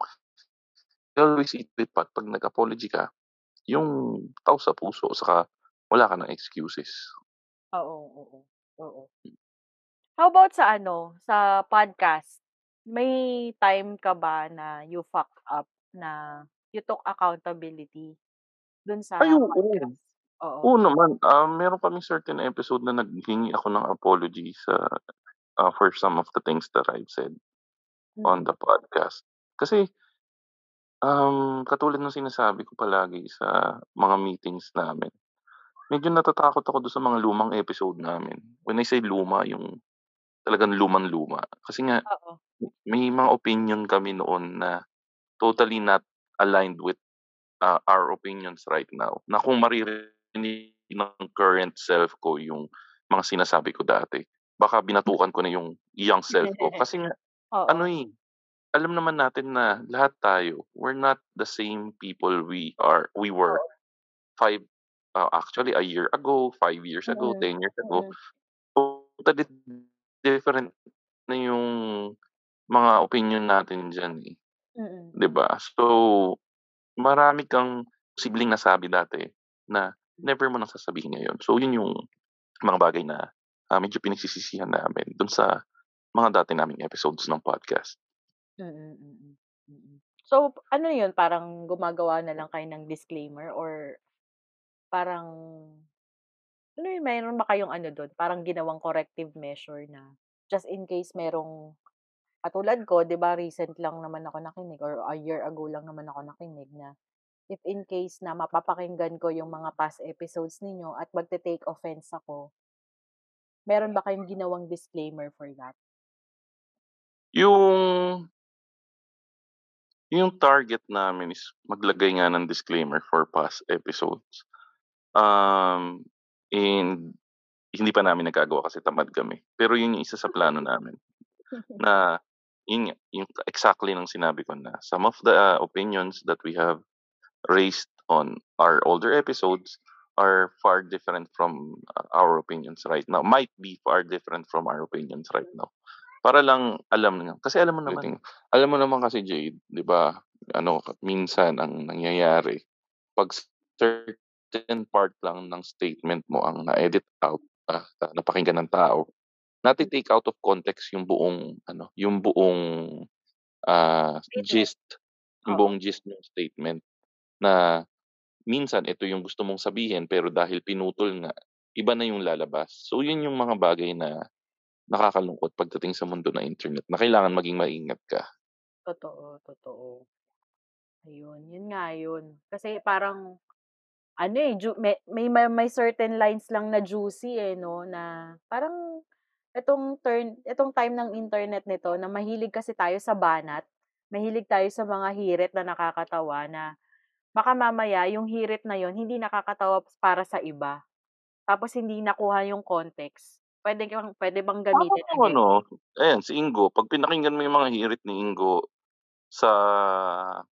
Speaker 2: always eat with pat 'pag nag-apology ka, yung taos sa puso saka wala ka ng excuses.
Speaker 1: Oo, oo, oo. How about sa ano, sa podcast? May time ka ba na you fuck up, na you took accountability dun sa
Speaker 2: Ay, oo.
Speaker 1: podcast? Oo.
Speaker 2: Oo naman. Ah, meron kaming certain episode na naghingi ako ng apology sa, ah, for some of the things that I've said on
Speaker 1: Mm.
Speaker 2: the podcast. Kasi um, katulad ng sinasabi ko palagi sa mga meetings namin, medyo natatakot ako dun sa mga lumang episode namin. When I say luma, yung talagang lumang-luma. Kasi nga
Speaker 1: Oo.
Speaker 2: may mga opinion kami noon na totally not aligned with, ah, our opinions right now, na kung maririnig ng current self ko yung mga sinasabi ko dati, baka binatukan ko na yung young self ko. Kasi nga [LAUGHS] ano,
Speaker 1: Oo.
Speaker 2: eh, alam naman natin na lahat tayo, we're not the same people we are we were. 5 ah, actually a year ago, 5 years ago,
Speaker 1: Mm,
Speaker 2: 10 years ago. Totally different na yung mga opinyon natin diyan, eh,
Speaker 1: Mm.
Speaker 2: 'di ba? So, marami kang posibleng nasabi dati na never mo na sasabihin ngayon. So, yun yung mga bagay na, ah, medyo pinagsisisihan namin dun sa mga dati naming episodes ng podcast.
Speaker 1: Mm, mm, mm. So, ano yun, parang gumagawa na lang kayo ng disclaimer or parang ano yun, meron ba kayong ano dun, parang ginawang corrective measure na just in case merong katulad ko, 'di ba recent lang naman ako nakinig or a year ago lang naman ako nakinig na if in case na mapapakinggan ko yung mga past episodes ninyo at magte-take offense ako meron ba kayong ginawang disclaimer for that?
Speaker 2: Yung yung target namin is maglagay nga ng disclaimer for past episodes. Um, and hindi pa namin nagagawa kasi tamad kami. Pero yun yung isa sa plano namin. [LAUGHS] Na yun, yung exactly ng sinabi ko na some of the uh, opinions that we have raised on our older episodes are far different from uh, our opinions right now. Might be far different from our opinions right now. Para lang alam niyo. Kasi alam mo naman, alam mo naman kasi Jade, 'di ba? Ano, minsan ang nangyayari pag certain part lang ng statement mo ang na-edit out, ah, napakinggan ng tao, nati-take out of context yung buong ano, yung buong ah, gist, yung buong gist ng statement na minsan ito yung gusto mong sabihin pero dahil pinutol nga, iba na yung lalabas. So yun yung mga bagay na nakakalungkot pagdating sa mundo ng internet na kailangan maging maingat ka.
Speaker 1: Totoo, totoo. Ayun, yun nga yun. Kasi parang ano, eh, ju may may may certain lines lang na juicy, eh, 'no, na parang itong turn itong time ng internet nito na mahilig kasi tayo sa banat, mahilig tayo sa mga hirit na nakakatawa na baka mamaya yung hirit na yun hindi nakakatawa para sa iba. Tapos hindi nakuha yung context. Puwede kang puwede bang gamitin against
Speaker 2: ano, ayan si Ingo, 'pag pinakinggan mo yung mga hirit ni Ingo sa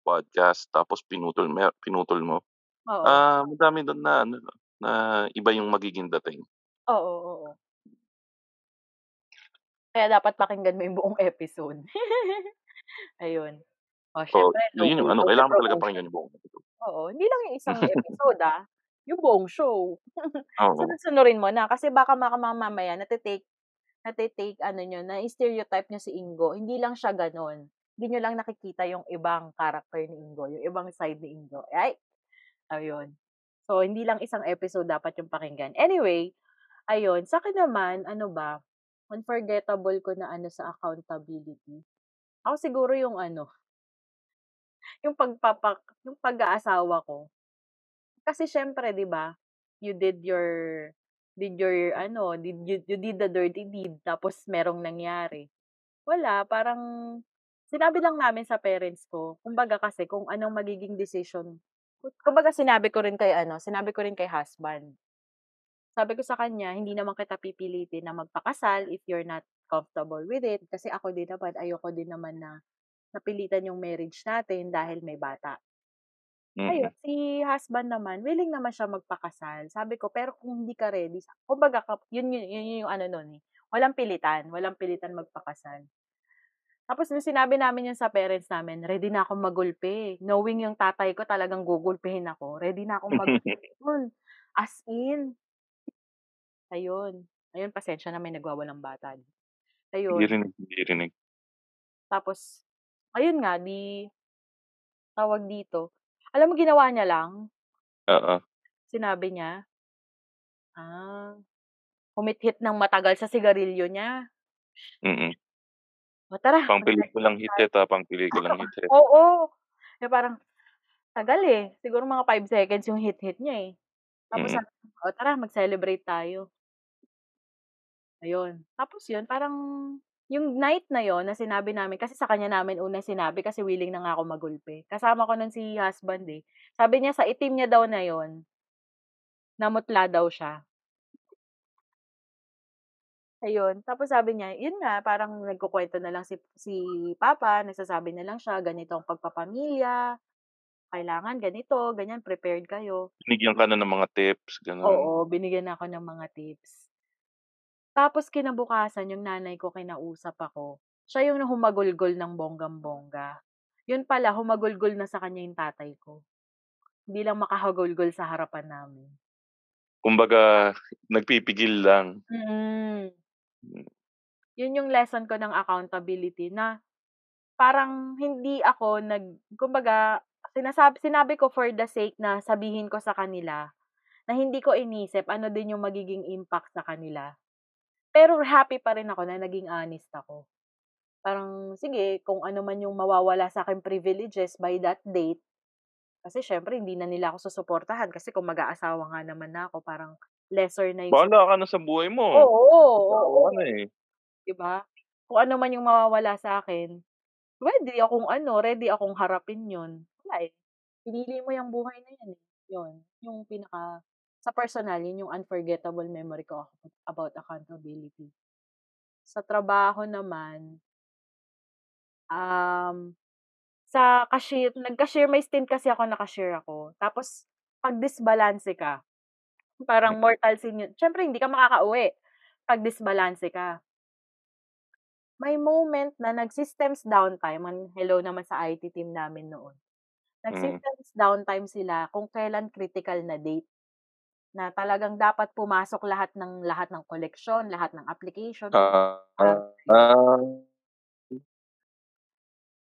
Speaker 2: podcast tapos pinutol me pinutol mo,
Speaker 1: Oo.
Speaker 2: ah, madami dun na ano, na iba yung magiging dating.
Speaker 1: Oo, oo. Kaya dapat pakinggan mo yung buong episode. [LAUGHS] Ayun. Oh,
Speaker 2: Oo,
Speaker 1: siyempre
Speaker 2: yun yung ano, kailangan mo talaga pakinggan yung buong episode.
Speaker 1: Oo, hindi lang yung isang [LAUGHS] episode, ah, yung buong show. [LAUGHS]
Speaker 2: Oo.
Speaker 1: Sunod-sunurin mo na kasi baka maka mamaya nate-take nate-take ano niyo, na-stereotype niyo si Ingo, hindi lang siya gano'n. Hindi niyo lang nakikita yung ibang character ni Ingo, yung ibang side ni Ingo. Ay, ayun. So, hindi lang isang episode dapat yung pakinggan. Anyway, ayun, sa'kin naman ano ba, unforgettable ko na ano sa accountability, ako siguro yung ano yung pagpapak yung pag-aasawa ko. Kasi siyempre 'di ba, you did your did your ano, did you you did the dirty deed tapos merong nangyari. Wala, parang sinabi lang namin sa parents ko, kumbaga kasi kung anong magiging decision kumbaga sinabi ko rin kay ano, sinabi ko rin kay husband. Sabi ko sa kanya, "Hindi naman kita pipilitin na magpakasal if you're not comfortable with it." Kasi ako din naman, ayoko din naman na napilitan yung marriage natin dahil may bata. Ayun,
Speaker 2: Mm.
Speaker 1: si husband naman, willing naman siya magpakasal. Sabi ko, "Pero kung hindi ka ready" sa kumbaga kap yun yun yun yung ano nun, eh, walang pilitan, walang pilitan magpakasal. Tapos nung sinabi namin yun sa parents namin, ready na akong magulpi. Knowing yung tatay ko talagang gugulpihin ako, ready na akong magulpi [LAUGHS] nun, as in. Ayun. Ayun, pasensya na may nagwawalang bata.
Speaker 2: Hindi
Speaker 1: Ayun.
Speaker 2: rinig, hindi rinig.
Speaker 1: Tapos, ayun nga 'di tawag dito, alam mo ginawa niya lang?
Speaker 2: Oo.
Speaker 1: Sinabi niya ah, humit-hit ng matagal sa sigarilyo niya.
Speaker 2: Mm.
Speaker 1: "O tara,
Speaker 2: Pang
Speaker 1: mag-celebrate
Speaker 2: pelikulang
Speaker 1: tayo."
Speaker 2: hit-hit, ah, pang pelikulang hit-hit.
Speaker 1: Oo, na parang tagal, eh, siguro mga 5 seconds yung hit-hit niya, eh. Tapos
Speaker 2: Mm.
Speaker 1: niya, "O tara mag-celebrate tayo." Ayun, tapos yun parang yung night na yun na sinabi namin kasi sa kanya namin unang sinabi kasi willing na nga ako magulpi. Kasama ko nun si husband, eh. Sabi niya sa itim niya daw na yun namutla daw siya. Ayun, tapos sabi niya, yun nga parang nagkukuwento na lang si si papa, nagsasabi na lang siya, "Ganito ang pagpapamilya, kailangan ganito, ganyan, prepared kayo."
Speaker 2: Binigyan ka na ng mga tips, gano'n.
Speaker 1: Oo, binigyan na ako ng mga tips. Tapos kinabukasan yung nanay ko kinausap ako, siya yung humagulgol ng bonggang-bongga. Yun pala humagulgol na sa kanya yung tatay ko. Hindi lang makahagulgol sa harapan namin.
Speaker 2: Kumbaga nagpipigil lang.
Speaker 1: Mm.
Speaker 2: Hmm.
Speaker 1: Yun yung lesson ko ng accountability na parang hindi ako nag kumbaga sinasab sinabi ko for the sake na sabihin ko sa kanila na hindi ko inisip ano din yung magiging impact sa kanila. Pero happy pa rin ako na naging honest ako. Parang sige kung ano man yung mawawala sa'king privileges by that date, kasi siyempre hindi na nila ako susuportahan kasi kung mag-aasawa nga naman na ako parang lesser na yung
Speaker 2: Bahala ka na sa buhay mo.
Speaker 1: Oo, oo.
Speaker 2: ka na, eh.
Speaker 1: 'Di ba? Kung ano man yung mawawala sa'kin, ready akong ano, ready akong harapin 'yun. Wala, eh, pinili mo 'yang buhay na 'yan, eh, 'yun, yung pinaka sa personal 'yun yung unforgettable memory ko about accountability. Sa trabaho naman um, sa cashier nag-cashier may stint kasi ako na cashier ako, tapos 'pag disbalanse ka, parang mortal sin 'yun. Siyempre hindi ka makakauwi 'pag disbalanse ka. May moment na nag-systems downtime, an hello naman sa IT team namin noon.
Speaker 2: Mm.
Speaker 1: Nag-systems downtime sila kung kailan critical na date. Na talagang dapat pumasok lahat ng lahat ng koleksyon, lahat ng application.
Speaker 2: Ah, ah.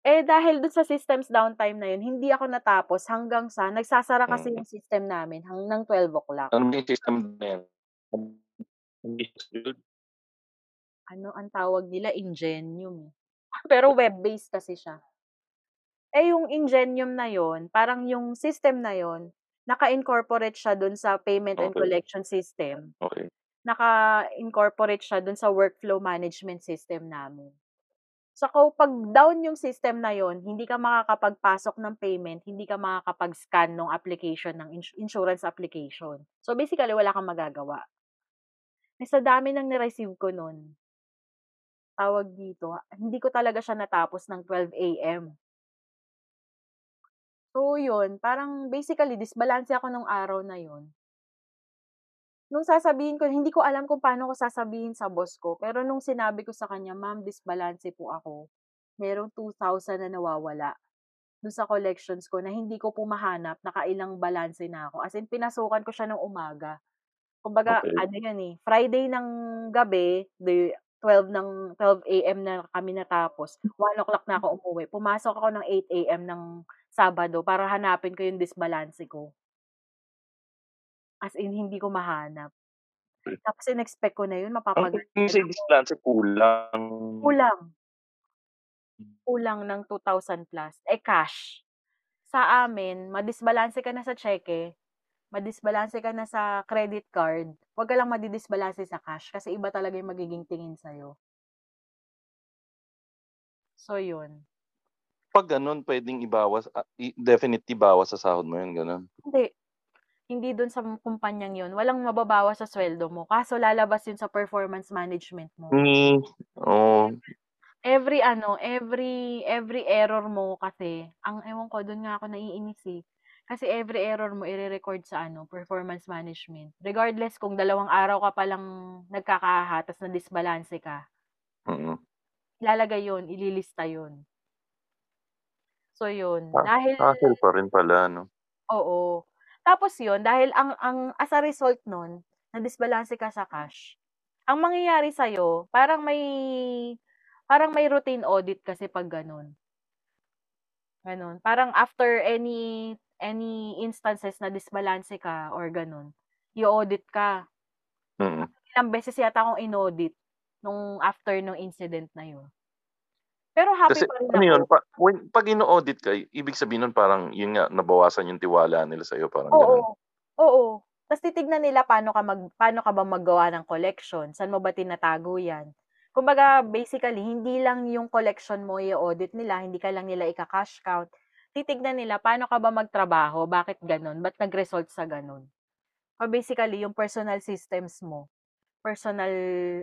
Speaker 1: Eh, dahil dun sa systems downtime na 'yun, hindi ako natapos hanggang sa nagsasara kasi
Speaker 2: Mm.
Speaker 1: yung system namin hang ng 12:00.
Speaker 2: Ano yung system na 'yan?
Speaker 1: Ano ang tawag nila, Ingenium. Pero web-based kasi siya. Eh, yung Ingenium na 'yun, parang yung system na 'yun, naka-incorporate siya dun sa payment and collection system.
Speaker 2: Okey.
Speaker 1: Naka-incorporate siya dun sa workflow management system namin. So, kung 'pag down yung system na 'yun, hindi ka makakapagpasok ng payment, hindi ka makakapag-scan nung application ng ins insurance application. So, basically wala kang magagawa. Eh, sa dami ng ni-receive ko nun tawag dito, hindi ko talaga siya natapos ng 12 AM. So, 'yun, parang basically disbalanse ako nung araw na 'yun. Nung sasabihin ko hindi ko alam kung paano ko sasabihin sa boss ko, pero nung sinabi ko sa kanya, "Ma'am, disbalanse po ako, merong 2,000 na nawawala dun sa collections ko na hindi ko po mahanap, nakailang balanse na ako." As in pinasukan ko siya ng umaga. Kumbaga
Speaker 2: Okey.
Speaker 1: ano 'yun, eh, Friday ng gabi, di 12 ng 12 AM na kami natapos, 1:00 na ako umuwi. Pumasok ako ng 8 AM ng Sabado para hanapin ko yung disbalanse ko. As in hindi ko mahanap.
Speaker 2: Hmm.
Speaker 1: Tapos in-expect ko na 'yun
Speaker 2: Ang
Speaker 1: mapapagantihan
Speaker 2: sa
Speaker 1: ako.
Speaker 2: disbalanse kulang.
Speaker 1: Kulang.
Speaker 2: Hmm.
Speaker 1: Kulang ng 2,000 plus, eh, cash. Sa amin madisbalanse ka na sa tseke, madisbalanse ka na sa credit card, 'wag ka lang madidisbalanse sa cash kasi iba talaga yung magiging tingin sa'yo. So, 'yun.
Speaker 2: 'Pag gano'n puwedeng ibawas, i definitely bawas sa sahod mo 'yun, gano'n?
Speaker 1: Hindi. Hindi dun sa kumpanyang 'yun, walang mababawas sa sweldo mo, kaso lalabas 'yun sa performance management mo.
Speaker 2: Hmm, oh.
Speaker 1: Every ano, every every error mo kasi ang ewan ko dun nga ako naiinis, eh. Kasi every error mo ire-record sa ano, performance management. Regardless kung dalawang araw ka palang nagkakahahat ta's nadisbalanse ka.
Speaker 2: Mm.
Speaker 1: Ilalagay 'yun, ililista 'yun. So, 'yun,
Speaker 2: Ah,
Speaker 1: dahil
Speaker 2: hassle pa rin pala 'no?
Speaker 1: Oo. Tapos 'yun, dahil ang ang as a result nun, nadisbalanse ka sa cash, ang mangyayari sa'yo parang may parang may routine audit kasi 'pag gano'n. Gano'n. Parang after any any instances na disbalanse ka or gano'n, i-o-audit ka.
Speaker 2: Mm.
Speaker 1: Ilang beses yata akong in-audit nung after nung incident na 'yun. Pero happy
Speaker 2: Kasi
Speaker 1: pa rin
Speaker 2: ano 'yun, pa when 'pag ino-audit ka, ibig sabihin nun parang 'yun nga, nabawasan yung tiwala nila sa'yo, parang gano'n?
Speaker 1: Oo, oo. Ta's titignan nila paano ka mag paano ka ba maggawa ng collection, saan mo ba tinatago 'yan. Kumbaga basically hindi lang yung collection mo i-o-audit nila, hindi ka lang nila ika-cash count, titignan nila paano ka ba magtrabaho, bakit gano'n, ba't nag-result sa gano'n. So, basically yung personal systems mo, personal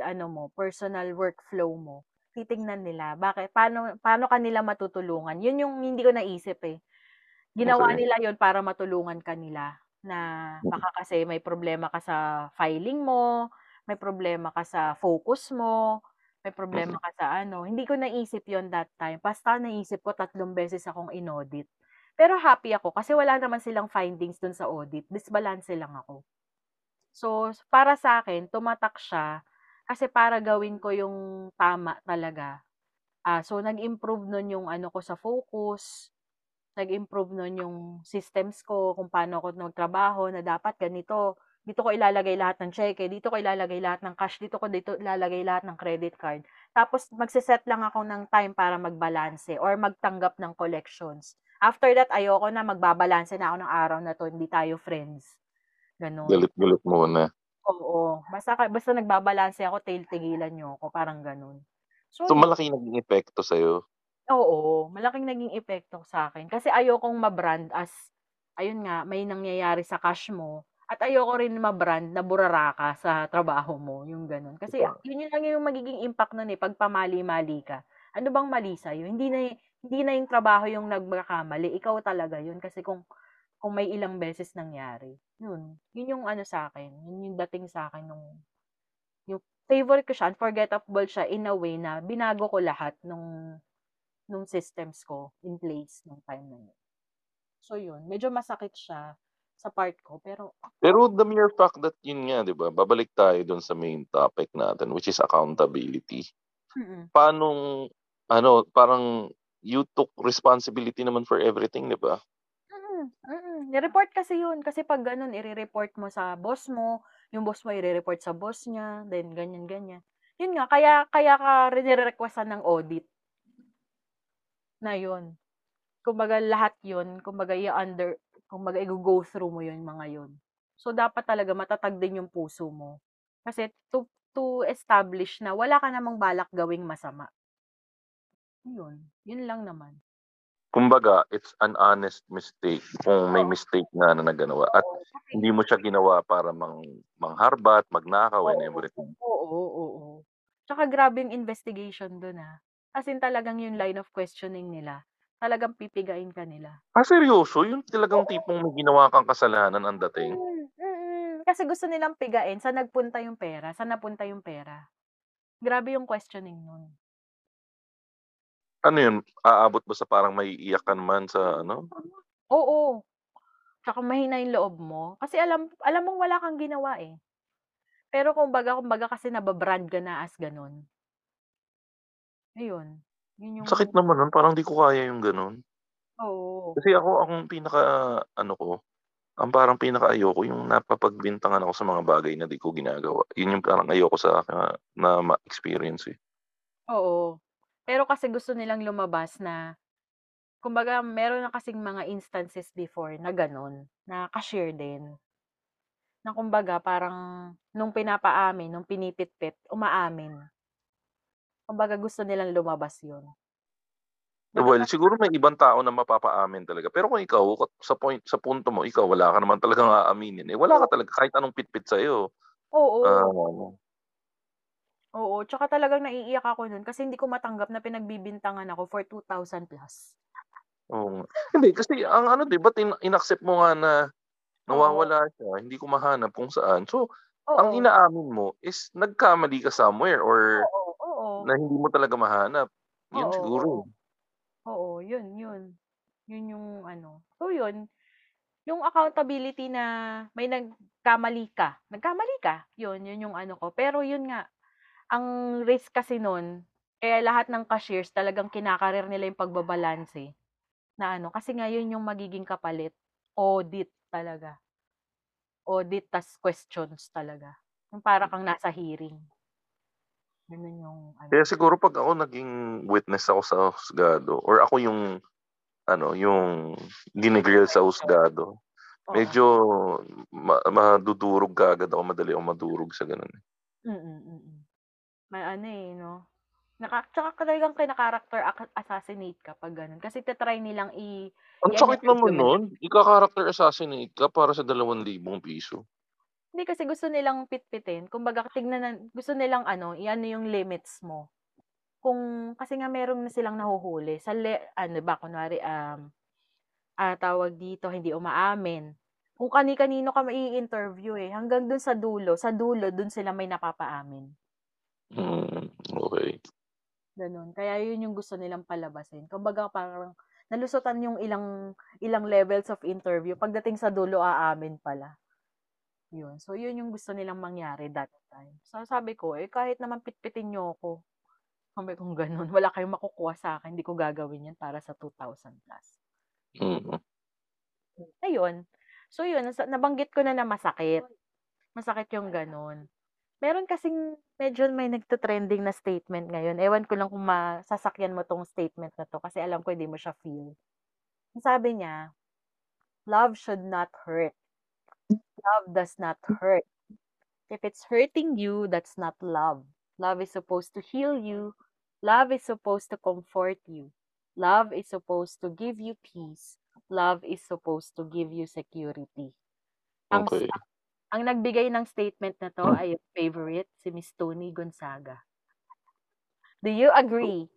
Speaker 1: ano mo, personal workflow mo, titignan nila bakit paano paano ka nila matutulungan. 'Yun yung hindi ko naisip, eh. Ginawa nila 'yun para matulungan ka nila na
Speaker 2: Mm.
Speaker 1: baka kasi may problema ka sa filing mo, may problema ka sa focus mo, may problema
Speaker 2: Mm.
Speaker 1: ka sa ano, hindi ko naisip 'yun that time, basta naisip ko tatlong beses akong in-audit. Pero happy ako kasi wala naman silang findings dun sa audit, disbalanse lang ako. So, para sa'kin tumatak siya kasi para gawin ko yung tama talaga. Ah, so nag-improve nun yung ano ko sa focus, nag-improve nun yung systems ko kung paano ako magtrabaho na dapat ganito, dito ko ilalagay lahat ng tseke, dito ko ilalagay lahat ng cash, dito ko dito ilalagay lahat ng credit card. Tapos magse-set lang ako ng time para magbalanse or magtanggap ng collections. After that ayoko na, magbabalanse na ako ng araw na 'to, hindi tayo friends, gano'n.
Speaker 2: Galit-galit muna.
Speaker 1: Oo, basta basta nagbabalanse ako, til tigilan niyo ako, parang gano'n. So,
Speaker 2: So, malaki naging epekto sa'yo?
Speaker 1: Oo, malaking naging epekto sa'kin kasi ayokong ma-brand as ayun nga, may nangyayari sa cash mo at ayoko rin ma-brand na burara ka sa trabaho mo, yung gano'n. Kasi
Speaker 2: Totoo.
Speaker 1: yun lang yung magiging impact nun, eh, 'pag pamali-mali ka. Ano bang mali sa'yo? Hindi na hindi na yung trabaho yung nagkakamali, ikaw talaga yun kasi kung kung may ilang beses nangyari, yun. Yun yung ano sa'kin, yun yung dating sa'kin nung yung favorite ko siya, unforgettable siya in a way na binago ko lahat nung nung systems ko in place nung time na yun. So yun, medyo masakit siya sa part ko pero
Speaker 2: Pero the mere fact that yun nga 'di ba, babalik tayo dun sa main topic natin which is accountability.
Speaker 1: Mm.
Speaker 2: Paanong ano, parang you took responsibility naman for everything 'di ba?
Speaker 1: Mm, mm. Ni-report kasi yun, kasi 'pag gano'n ire-report mo sa boss mo, yung boss mo ire-report sa boss niya, then ganyan, ganyan. Yun nga, kaya kaya ka nire-requestan ng audit. Na yun. Kumbaga lahat yun, kumbaga i-under kumbaga i-go-go through mo yun, mga yun. So dapat talaga matatag din yung puso mo. Kasi to to establish na wala ka namang balak gawing masama. Yun, yun lang naman.
Speaker 2: Kumbaga, it's an honest mistake kung may mistake nga na naganawa at
Speaker 1: Oo,
Speaker 2: hindi mo siya ginawa para mang mangharbat, magnakaw and
Speaker 1: Oo,
Speaker 2: everything.
Speaker 1: oo, oo. Tsaka grabe yung investigation dun, ah. As in talagang yung line of questioning nila, talagang pipigain ka nila.
Speaker 2: Ah, seryoso? Yung talagang
Speaker 1: Oo.
Speaker 2: tipong may ginawa kang kasalanan ang dating?
Speaker 1: Mm, mm. Kasi gusto nilang pigain saan nagpunta yung pera, saan napunta yung pera. Grabe yung questioning nun.
Speaker 2: Ano yun, aabot ba sa parang maiiyak ka naman sa ano?
Speaker 1: Oo. Tsaka mahina yung loob mo, kasi alam alam mong wala kang ginawa, eh. Pero kumbaga kumbaga kasi naba-brand ka na as gano'n. Ayun, yun yung
Speaker 2: Sakit naman nun, parang di ko kaya yung gano'n.
Speaker 1: Oo.
Speaker 2: Kasi ako ang pinaka-ano ko, ang parang pinaka-ayoko yung napapagbintangan ako sa mga bagay na di ko ginagawa. Yun yung parang ayoko sa na na ma-experience, eh.
Speaker 1: Oo. Pero kasi gusto nilang lumabas na kumbaga meron na kasing mga instances before na gano'n, na cashier din. Na kumbaga parang nung pinapaamin, nung pinipitpit, umaamin. Kumbaga gusto nilang lumabas yun.
Speaker 2: Well, siguro may ibang tao na mapapaamin talaga. Pero kung ikaw sa point sa punto mo, ikaw wala ka naman talagang aaminin, eh, wala
Speaker 1: Oo.
Speaker 2: ka talaga kahit anong pitpit sa'yo.
Speaker 1: Oo.
Speaker 2: Ah, ano.
Speaker 1: Oo, tsaka talagang naiiyak ako nun kasi hindi ko matanggap na pinagbibintangan ako for 2,000 plus.
Speaker 2: Oo. Hindi kasi ang ano 'di ba't in inaccept mo nga na
Speaker 1: Oo.
Speaker 2: nawawala siya, hindi ko mahanap kung saan. So, ang
Speaker 1: Oo.
Speaker 2: inaamin mo is nagkamali ka somewhere or
Speaker 1: Oo, oo.
Speaker 2: Na hindi mo talaga mahanap. Yun
Speaker 1: Oo,
Speaker 2: siguro.
Speaker 1: Oo, yun yun. Yun yung ano. So yun, yung accountability na may nagkamali ka, nagkamali ka, yun, yun yung ano ko. Pero yun nga, ang risk kasi nun, kaya lahat ng cashiers talagang kinakarir nila yung pagbabalanse na ano, kasi nga yun yung magiging kapalit, audit talaga. Audit tas questions talaga. Yung para kang nasa hearing. Ganun yung ano.
Speaker 2: Kaya siguro 'pag ako naging witness ako sa husgado or ako yung ano, yung gini-grill sa husgado, medyo ma madudurog kaagad ako, madali akong madurog sa gano'n, eh.
Speaker 1: Mm, mm. May ano, eh, 'no? Naka tsaka talagang kina-character aka assassinate ka 'pag gano'n. Kasi ta-try nilang i
Speaker 2: Ang
Speaker 1: i-ano
Speaker 2: sakit
Speaker 1: ka,
Speaker 2: naman nun, ika-character assassinate ka para sa ₱2,000.
Speaker 1: Hindi kasi gusto nilang pitpitin. Kumbaga tignan na gusto nilang ano, i-ano yung limits mo. Kung kasi nga meron na silang nahuhuli sa le ano ba, kunwari, um, ah, tawag dito, hindi umaamin. Kung kani-kanino ka mai-i-interview, eh, hanggang dun sa dulo, sa dulo dun sila may napapaamin.
Speaker 2: Hmm, okey.
Speaker 1: Gano'n. Kaya yun yung gusto nilang palabasin. Kumbaga parang nalusutan yung ilang ilang levels of interview, pagdating sa dulo aamin pala. Yun. So yun yung gusto nilang mangyari that time. So sabi ko, eh, kahit naman pitpitin niyo ako, sabi kong gano'n, wala kayong makukuha sa'kin, hindi ko gagawin yan para sa 2,000 plus.
Speaker 2: Mm.
Speaker 1: Ayun. So yun, nabanggit ko na na masakit. Masakit yung gano'n. Meron kasing medyo may nagte-trending na statement ngayon, ewan ko lang kung masasakyan mo 'tong statement na 'to kasi alam ko hindi mo siya feel. Sabi niya, "Love should not hurt. Love does not hurt. If it's hurting you, that's not love. Love is supposed to heal you. Love is supposed to comfort you. Love is supposed to give you peace. Love is supposed to give you security. Ang
Speaker 2: Okey.
Speaker 1: ang nagbigay ng statement na 'to
Speaker 2: Hmm.
Speaker 1: ay favorite, si Miss Toni Gonzaga. Do you agree?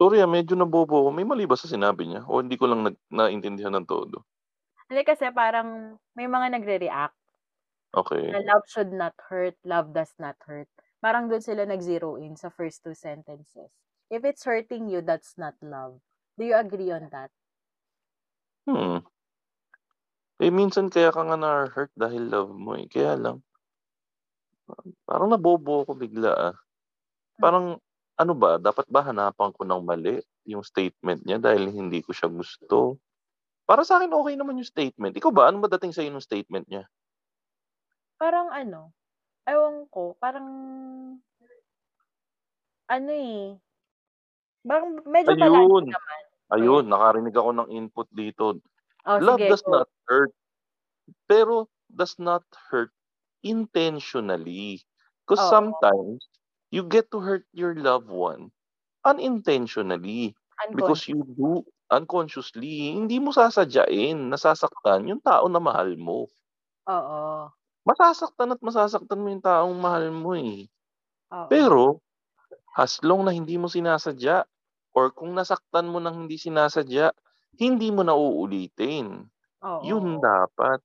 Speaker 2: Sorry, ah, medyo nabobo. May mali ba sa sinabi niya o hindi ko lang nag naintindihan ng todo?
Speaker 1: Hindi kasi parang may mga nagre-react
Speaker 2: Okey.
Speaker 1: na love should not hurt, love does not hurt. Parang dun sila nag-zero in sa first 2 sentences. If it's hurting you, that's not love. Do you agree on that?
Speaker 2: Hmm. Eh, minsan kaya ka nga nahu-hurt dahil love mo, eh, kaya lang parang nabobo ako bigla, ah. Parang ano ba, dapat ba hanapan ko ng mali yung statement niya dahil hindi ko siya gusto? Para sa'kin okey naman yung statement. Ikaw ba, ano ba dating sa'yo nung statement niya?
Speaker 1: Parang ano, ewan ko, parang ano, eh, parang medyo palagi
Speaker 2: Ayun,
Speaker 1: naman.
Speaker 2: ayun nakarinig ako ng input dito.
Speaker 1: Oh,
Speaker 2: Love
Speaker 1: sige,
Speaker 2: does
Speaker 1: go.
Speaker 2: not hurt, pero does not hurt intentionally. 'Cause
Speaker 1: Oo.
Speaker 2: sometimes you get to hurt your loved one unintentionally because you do unconsciously. Hindi mo sasadyain nasasaktan yung tao na mahal mo.
Speaker 1: Oo.
Speaker 2: Masasaktan at masasaktan mo yung taong mahal mo, eh.
Speaker 1: Oo.
Speaker 2: Pero as long na hindi mo sinasadya or kung nasaktan mo ng hindi sinasadya, hindi mo na uulitin. Yun
Speaker 1: Oo.
Speaker 2: dapat.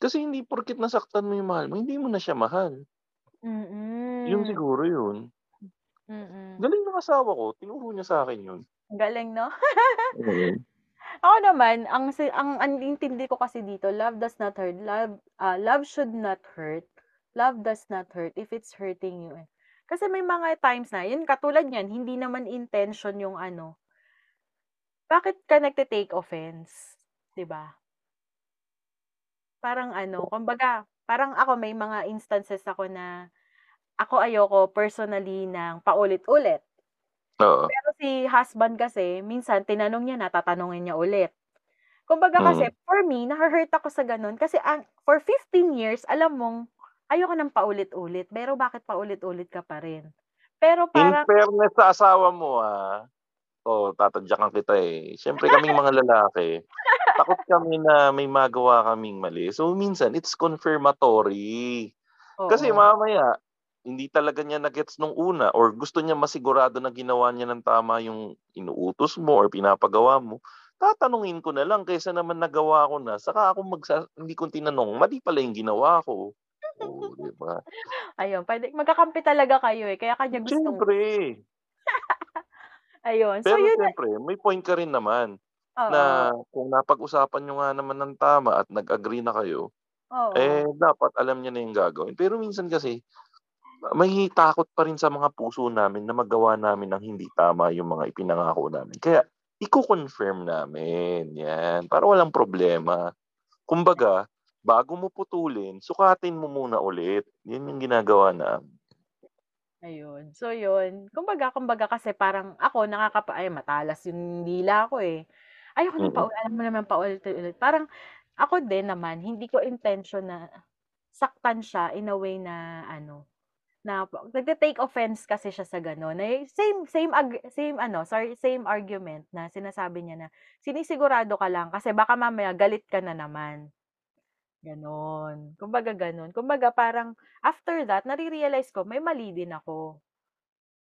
Speaker 2: Kasi hindi porket nasaktan mo yung mahal mo, hindi mo na siya mahal. Yun
Speaker 1: Mm.
Speaker 2: siguro yun.
Speaker 1: Mm.
Speaker 2: Galing ng asawa ko, tinuro niya sa'kin yun.
Speaker 1: Ang galing 'no?
Speaker 2: Mm. [LAUGHS]
Speaker 1: Ako naman, ang si ang ang intindi ko kasi dito, love does not hurt, love, ah, love should not hurt, love does not hurt if it's hurting you, eh. Kasi may mga times na yun katulad niyan, hindi naman intention yung ano bakit ka nagte-take offense, 'di ba? Parang ano, kumbaga, parang ako may mga instances ako na ako ayoko personally ng paulit-ulit.
Speaker 2: Oo.
Speaker 1: Pero si husband kasi minsan tinanong niya na, tatanungin niya ulit. Kumbaga kasi
Speaker 2: Mm.
Speaker 1: for me, nahu-hurt ako sa gano'n kasi ang for 15 years alam mong ayoko ng paulit-ulit, pero bakit paulit-ulit ka pa rin? Pero
Speaker 2: In
Speaker 1: parang
Speaker 2: fairness sa asawa mo, ah, oh, tatadyakan kita, eh. Siyempre kaming mga [LAUGHS] lalaki, takot kami na may magawa kaming mali. So, minsan it's confirmatory. Kasi
Speaker 1: Oo.
Speaker 2: mamaya hindi talaga niya na-gets nung una or gusto niya masigurado na ginawa niya ng tama yung inuutos mo or pinapagawa mo, tatanungin ko na lang kaysa naman nagawa ko na saka ako magsa hindi ko tinanong, mali pala yung ginawa ko. Oh, [LAUGHS] 'di ba?
Speaker 1: Ayun, puwede magkakampi talaga kayo, eh, kaya kanya gustong
Speaker 2: Siyempre. [LAUGHS]
Speaker 1: Ayun, so
Speaker 2: Pero
Speaker 1: yun na
Speaker 2: siyempre may point ka rin naman
Speaker 1: Oo.
Speaker 2: na kung napag-usapan niyo nga naman ng tama at nag-agree na kayo, eh,
Speaker 1: Oo.
Speaker 2: dapat alam niya na yung gagawin. Pero minsan kasi may takot pa rin sa mga puso namin na magawa namin ng hindi tama yung mga ipinangako namin. Kaya iko-confirm namin, 'yan, para walang problema. Kumbaga, bago mo putulin, sukatin mo muna ulit. Yun yung ginagawa namin.
Speaker 1: Ayun. So yun, kumbaga kumbaga kasi parang ako nakakapa ay matalas yung dila ko, eh. Ayoko ng
Speaker 2: Mm.
Speaker 1: paul alam mo naman paulit-ulit. Parang ako din naman hindi ko intention na saktan siya in a way na ano, na nagte-take offense kasi siya sa gano'n. Eh, same same ag same ano, sorry, same argument na sinasabi niya na sinisigurado ka lang kasi baka mamaya galit ka na naman. Gano'n. Kumbaga gano'n. Kumbaga parang after that nare-realize ko may mali din ako.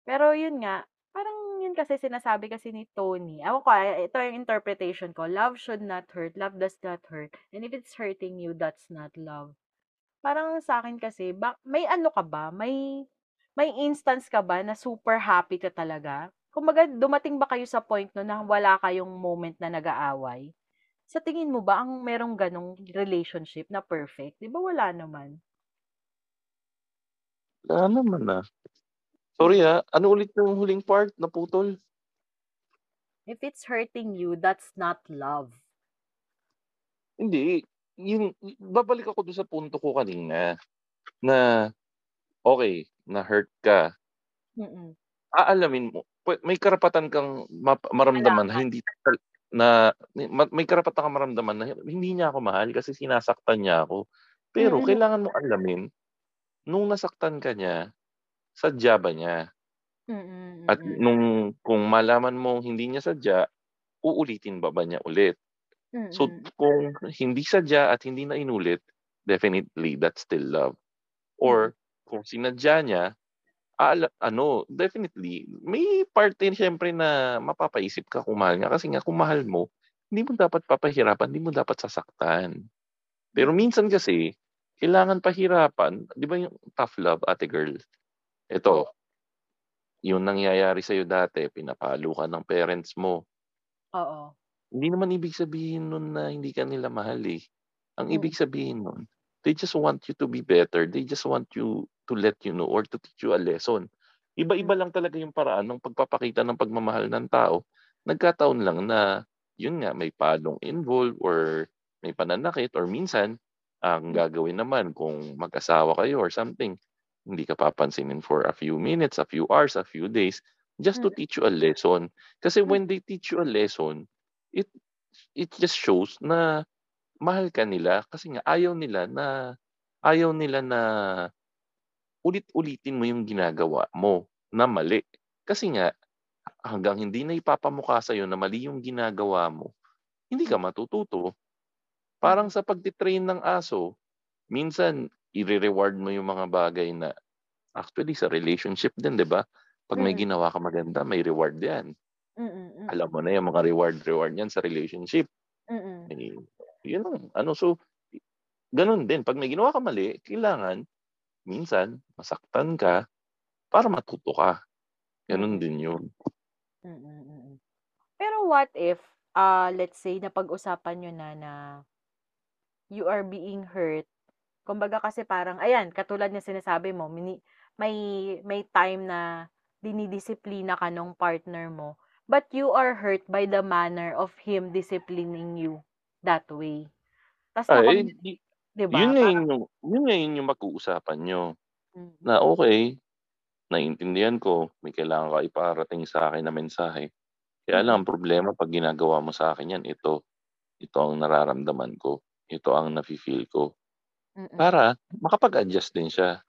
Speaker 1: Pero yun nga, parang yun kasi sinasabi kasi ni Tony, ewan ko, ah, ito yung interpretation ko, love should not hurt, love does not hurt, and if it's hurting you, that's not love. Parang sa'kin kasi ba may ano ka ba, may may instance ka ba na super happy ka talaga? Kumbaga dumating ba kayo sa point no na wala kayong moment na nag-aaway? Sa tingin mo ba ang merong gano'ng relationship na perfect? 'Di ba wala naman?
Speaker 2: Wala naman, ah. Sorry, ah, ano ulit yung huling part, naputol?
Speaker 1: If it's hurting you, that's not love.
Speaker 2: Hindi, yung babalik ako dun sa punto ko kanina, na okey, na-hurt ka.
Speaker 1: Mm.
Speaker 2: Aalamin mo may karapatan kang map maramdaman na hindi na ma may karapatan kang maramdaman na hindi niya ako mahal kasi sinasaktan niya ako. Pero
Speaker 1: Mm.
Speaker 2: kailangan mong alamin, nung nasaktan ka niya, sadya ba niya?
Speaker 1: Mm,
Speaker 2: At nung kung malaman mong hindi niya sadya, uulitin ba ba niya ulit? So,
Speaker 1: Mm.
Speaker 2: kung hindi sadya at hindi na inulit, definitely that's still love. Or kung sinadya niya, aala ano, definitely may part din siyempre na mapapaisip ka kung mahal niya kasi nga kung mahal mo, hindi mo dapat papahirapan, hindi mo dapat sasaktan. Pero minsan kasi kailangan pahirapan, 'di ba yung tough love, ate girl? Ito yung nangyayari sa'yo dati, pinapalo ka ng parents mo.
Speaker 1: Oo.
Speaker 2: Hindi naman ibig sabihin nun na hindi ka nila mahal, eh. Ang
Speaker 1: Mm.
Speaker 2: ibig sabihin nun, they just want you to be better. They just want you to let you know or to teach you a lesson.
Speaker 1: Hmm.
Speaker 2: Iba-iba lang talaga yung paraan ng pagpapakita ng pagmamahal ng tao. Nagkataon lang na yun nga, may palong involved or may pananakit or minsan ang
Speaker 1: Hmm.
Speaker 2: gagawin naman kung mag-asawa kayo or something, hindi ka papansinin for a few minutes, a few hours, a few days, just to teach you a lesson. Kasi
Speaker 1: Hmm.
Speaker 2: when they teach you a lesson, it it just shows na mahal ka nila kasi nga ayaw nila na ayaw nila na ulit-ulitin mo yung ginagawa mo na mali. Kasi nga hanggang hindi na ipapamukha sa'yo na mali yung ginagawa mo, hindi ka matututo. Parang sa pagte-train ng aso, minsan ire-reward mo yung mga bagay na actually sa relationship din, 'di ba? 'Pag may
Speaker 1: Mm.
Speaker 2: ginawa ka maganda, may reward 'yan.
Speaker 1: Mm,
Speaker 2: Alam mo na yung mga reward-reward niyan sa relationship.
Speaker 1: Mm.
Speaker 2: Eh, yun ang ano, so ganun din 'pag may ginawa kang mali, kailangan minsan masaktan ka para matuto ka. Ganun din yun.
Speaker 1: Mm, mm. Pero what if, ah, let's say napag-usapan niyo na na you are being hurt. Kumbaga kasi parang ayan, katulad ng sinasabi mo, mini may may time na dinidisiplina ka nung partner mo, but you are hurt by the manner of him disciplining you that way. Tas
Speaker 2: Ah, eh,
Speaker 1: nakom
Speaker 2: di
Speaker 1: 'di
Speaker 2: yun
Speaker 1: ba?
Speaker 2: nga
Speaker 1: Parang
Speaker 2: yun yung yun nga yun yung pag-uusapan niyo.
Speaker 1: Mm.
Speaker 2: Na okey, naiintindihan ko may kailangan ka iparating sa'kin na mensahe. Kaya lang ang problema 'pag ginagawa mo sa'kin yan ito, ito ang nararamdaman ko, ito ang nafi-feel ko.
Speaker 1: Mm.
Speaker 2: Para makapag-adjust din siya.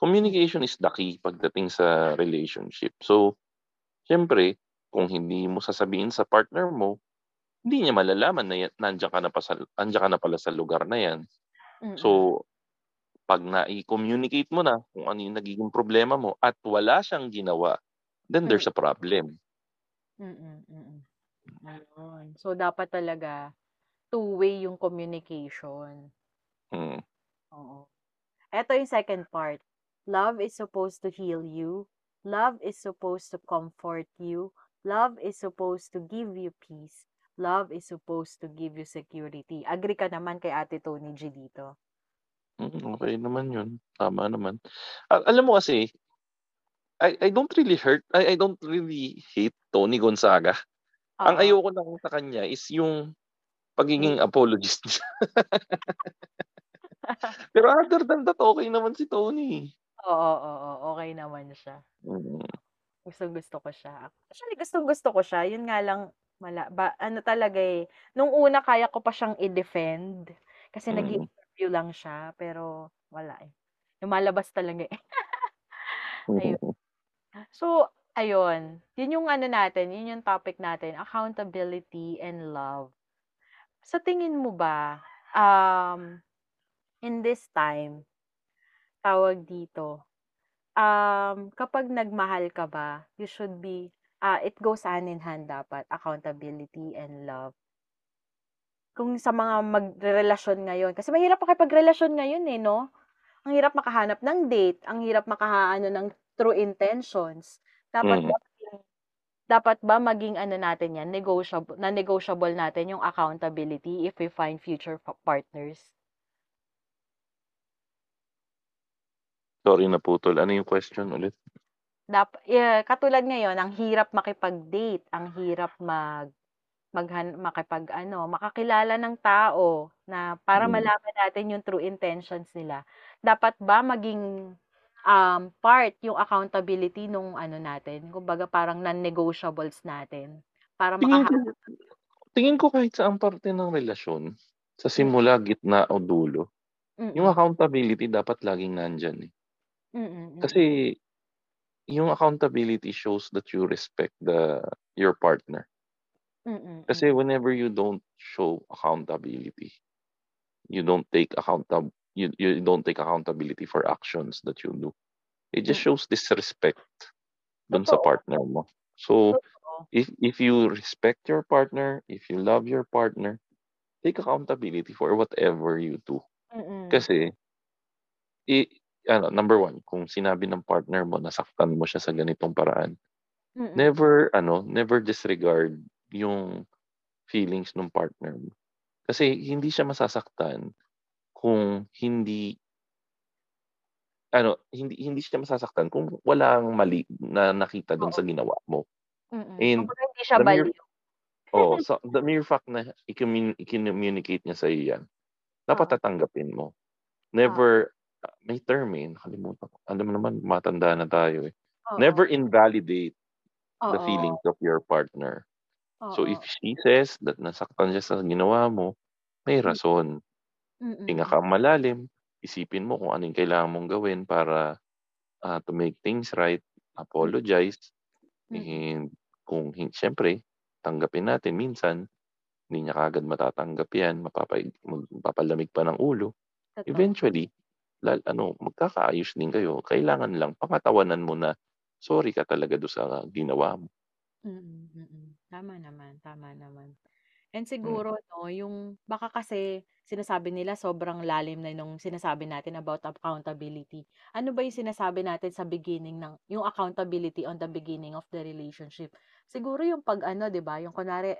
Speaker 2: Communication is the key pagdating sa relationship. So, siyempre kung hindi mo sasabihin sa partner mo, hindi niya malalaman na ya nandiyan ka na pa sa andiyan ka na pala sa lugar na yan.
Speaker 1: Mm.
Speaker 2: So, 'pag nai-communicate mo na kung ano yung nagiging problema mo at wala siyang ginawa, then there's a problem.
Speaker 1: Mm, mm. Ayun. So, dapat talaga two-way yung communication.
Speaker 2: Mm.
Speaker 1: Oo. Eto yung second part. Love is supposed to heal you. Love is supposed to comfort you. Love is supposed to give you peace. Love is supposed to give you security. Agree ka naman kay Ate Tony G dito?
Speaker 2: Mm, okey naman yun. Tama naman. A alam mo kasi I I don't really hurt I I don't really hate Tony Gonzaga. Ang
Speaker 1: Oo.
Speaker 2: ayoko lang sa kanya is yung pagiging
Speaker 1: Weak.
Speaker 2: apologist niya. [LAUGHS] Pero other than that, okey naman si Tony.
Speaker 1: Oo, oo. Okey naman siya.
Speaker 2: Mm.
Speaker 1: Gustong-gusto ko siya. Actually, gustong-gusto ko siya. Yun nga lang wala ba ano talaga, eh, nung una kaya ko pa siyang i-defend kasi
Speaker 2: Mm.
Speaker 1: nag-i-interview lang siya, pero wala, eh. Lumalabas talaga, eh. [LAUGHS] Ayun. So, ayun. Yun yung ano natin, yun yung topic natin, accountability and love. Sa tingin mo ba, um, in this time, tawag dito, um, kapag nagmahal ka ba, you should be ah, it goes hand in hand dapat, accountability and love. Kung sa mga magrerelasyon ngayon, kasi mahirap makipagrelasyon ngayon, eh, 'no? Ang hirap makahanap ng date, ang hirap maka-ano ng true intentions. Dapat ba
Speaker 2: Mm.
Speaker 1: dapat ba maging ano natin 'yan, negotiable na-negotiable natin yung accountability if we find future pa partners?
Speaker 2: Sorry, naputol. Ano yung question ulit?
Speaker 1: Dap eh, katulad ngayon, ang hirap makipag-date, ang hirap mag maghan makipag-ano, makakilala ng tao na para
Speaker 2: Mm.
Speaker 1: malaman natin yung true intentions nila. Dapat ba maging, um, part yung accountability nung ano natin, kumbaga parang non-negotiables natin para
Speaker 2: Tingin ko
Speaker 1: makahanap
Speaker 2: tingin ko kahit saang parte ng relasyon, sa
Speaker 1: Mm.
Speaker 2: simula, gitna o dulo, yung
Speaker 1: Mm.
Speaker 2: accountability dapat laging nandiyan, eh.
Speaker 1: Mm, mm.
Speaker 2: Kasi yung accountability shows that you respect the your partner.
Speaker 1: Mm,
Speaker 2: Kasi whenever you don't show accountability, you don't take accountab you you don't take accountability for actions that you do. It just
Speaker 1: Mm.
Speaker 2: shows disrespect dun sa
Speaker 1: Totoo.
Speaker 2: partner mo. So,
Speaker 1: Totoo.
Speaker 2: if if you respect your partner, if you love your partner, take accountability for whatever you do.
Speaker 1: Mm.
Speaker 2: Kasi ano, number one, kung sinabi ng partner mo nasaktan mo siya sa ganitong paraan,
Speaker 1: Mm.
Speaker 2: never ano, never disregard yung feelings nung partner mo. Kasi hindi siya masasaktan kung hindi ano, hindi hindi siya masasaktan kung walang mali na nakita
Speaker 1: Oo.
Speaker 2: sa ginawa mo.
Speaker 1: Mm.
Speaker 2: And
Speaker 1: Kumbaga hindi siya baliw.
Speaker 2: oo, [LAUGHS] so the mere fact na i-commu i-communicate niya sa'yo yan, dapat
Speaker 1: Oo.
Speaker 2: tatanggapin mo. Never ah, may term, eh, nakalimutan ko. Alam mo naman matanda na tayo, eh. Never
Speaker 1: Oo.
Speaker 2: invalidate the
Speaker 1: Oo.
Speaker 2: feelings of your partner. So if
Speaker 1: Oo.
Speaker 2: she says that nasaktan siya sa ginawa mo, may
Speaker 1: Mm.
Speaker 2: rason. Hinga
Speaker 1: Mm.
Speaker 2: kang malalim, isipin mo kung ano yung kailangan mong gawin para, ah, to make things right, apologize,
Speaker 1: Mm.
Speaker 2: and kung siyempre tanggapin natin minsan hindi niya kaagad matatanggap yan, mapapalamig pa ng ulo.
Speaker 1: Totoo.
Speaker 2: Eventually, lal ano, magkakaayos din kayo. Kailangan lang pangatawanan mo na sorry ka talaga dun sa ginawa mo.
Speaker 1: Mm, mm. Tama naman, tama naman. And
Speaker 2: Hmm.
Speaker 1: siguro 'no, yung baka kasi sinasabi nila sobrang lalim na nung sinasabi natin about accountability. Ano ba yung sinasabi natin sa beginning ng yung accountability on the beginning of the relationship? Siguro yung 'pag ano 'di ba, yung kunwari,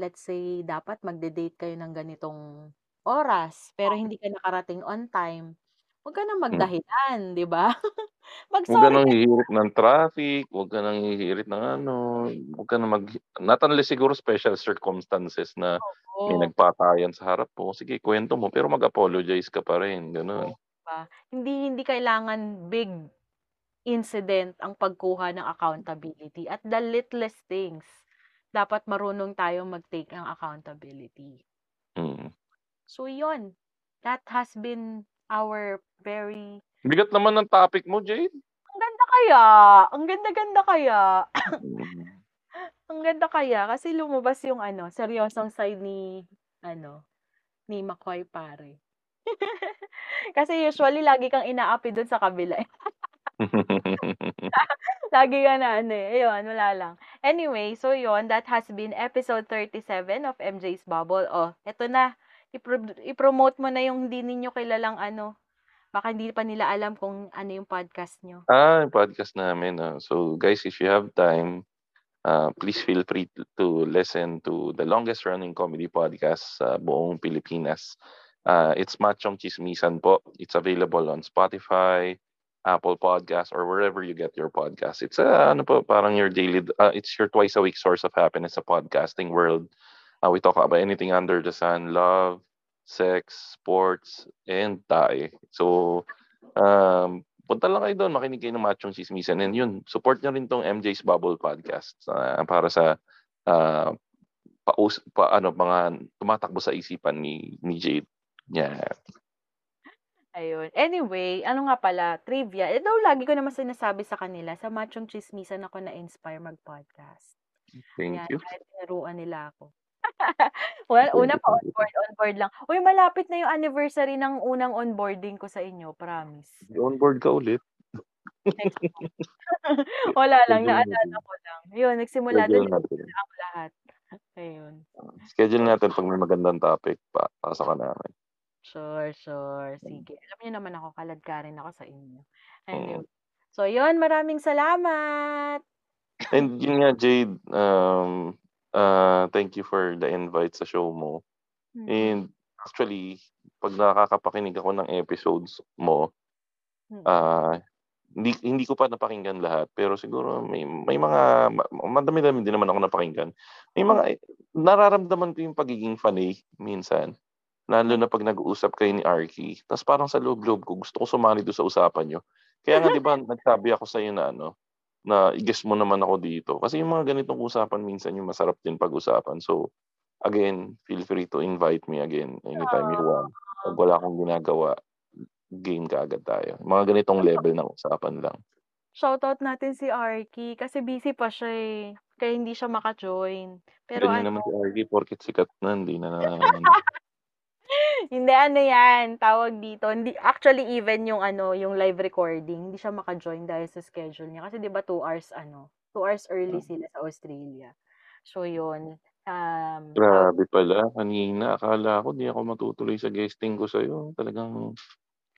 Speaker 1: let's say dapat magde-date kayo ng ganitong oras, pero hindi ka nakarating on time, wag ka ng
Speaker 2: Hmm.
Speaker 1: magdahilan 'di ba? [LAUGHS]
Speaker 2: Huwag ka
Speaker 1: Mag-sorry
Speaker 2: ng
Speaker 1: ka
Speaker 2: hihirit ng traffic, huwag ka ng hihirit ng ano, huwag ka ng mag not unless siguro special circumstances na may
Speaker 1: Oo.
Speaker 2: nagpatayan sa harap mo, sige kuwento mo pero mag-apologize ka pa rin, gano'n.
Speaker 1: Oo, 'di ba? Hindi hindi kailangan big incident ang pagkuha ng accountability at the littlest things, dapat marunong tayong mag-take ng accountability.
Speaker 2: Mm.
Speaker 1: So yun, that has been our very
Speaker 2: Bigat naman ng topic mo, Jade.
Speaker 1: Ang ganda kaya, ang ganda-ganda kaya.
Speaker 2: Mm. [LAUGHS]
Speaker 1: Ang ganda kaya kasi lumabas yung ano, seryosong side ni ano, ni Makoy pare. [LAUGHS] Kasi usually lagi kang inaapi dun sa kabila. [LAUGHS] Lagi ka na ano, eh, ayun wala lang. Anyway, so yun, that has been episode 37 of MJ's Bubble. Oh, eto na, ipro i-promote mo na yung hindi ninyo kilalang ano, baka hindi pa nila alam kung ano yung podcast niyo.
Speaker 2: Ah, yung podcast namin, ah. So guys, if you have time, ah, please feel free to listen to the longest running comedy podcast sa buong Pilipinas. Ah, it's Machong Chismisan po. It's available on Spotify, Apple Podcasts, or wherever you get your podcasts. It's ah, ano po, parang your daily ah, it's your twice a week source of happiness sa podcasting world. Ah, we talk about anything under the sun, love, sex, sports, and tae. So, um, punta lang kayo doon, makinig kayo ng Machong Chismisan. And yun, support niyo rin tong MJ's Bubble Podcast ah, para sa ah, paus pa ano, mga tumatakbo sa isipan ni ni Jade. Yeah.
Speaker 1: Ayun. Anyway, ano nga pala, trivia. Eh, daw lagi ko naman sinasabi sa kanila, sa Machong Chismisan ako na-inspire mag-podcast.
Speaker 2: Thank
Speaker 1: Yan,
Speaker 2: you.
Speaker 1: tinuruan nila ako. [LAUGHS] Well, una pa onboard, onboard lang. Uy, malapit na yung anniversary ng unang onboarding ko sa inyo, promise.
Speaker 2: On board ka ulit. [LAUGHS]
Speaker 1: Wala lang, naalala ko lang. Yun, nagsimula
Speaker 2: natin.
Speaker 1: ang lahat. Ayun.
Speaker 2: Schedule natin pag may magandang topic pa, pasok ka namin.
Speaker 1: Sure, sure. Sige. Alam niyo naman ako, kaladkarin ako sa inyo.
Speaker 2: Mm.
Speaker 1: Anyway. So, yun, maraming salamat.
Speaker 2: And yun nga, Jade, um, uh, thank you for the invite sa show mo.
Speaker 1: Mm.
Speaker 2: And actually, pag nakakapakinig ako ng episodes mo,
Speaker 1: Mm.
Speaker 2: ah, hindi hindi ko pa napakinggan lahat, pero siguro may may mga ma madami-dami din naman ako napakinggan. May mga nararamdaman ko yung pagiging faney minsan, lalo na 'pag nag-uusap kayo ni Arky. Ta's parang sa loob-loob ko gusto ko sumali dun sa usapan niyo. Kaya nga 'di ba [LAUGHS] nagsabi ako sa'yo na ano, na i-guest mo naman ako dito. Kasi yung mga ganitong usapan minsan yung masarap din pag-usapan. So, again, feel free to invite me again anytime you want. 'Pag wala akong ginagawa, game kaagad tayo. Mga ganitong level ng usapan lang.
Speaker 1: shoutout natin si Arky kasi busy pa siya eh. Kaya hindi siya maka-join. Pero
Speaker 2: Ganyan
Speaker 1: ano,
Speaker 2: naman si Arky porket sikat na, hindi na [LAUGHS] ano.
Speaker 1: Hindi ano yan, tawag dito. Hindi, actually, even yung ano, yung live recording, hindi siya maka-join dahil sa schedule niya. Kasi di ba two hours, ano, two hours early
Speaker 2: Hmm.
Speaker 1: sila sa Australia. So, yun. Um,
Speaker 2: Grabe pala, kanina akala ko di ako matutuloy sa guesting ko sa'yo. Talagang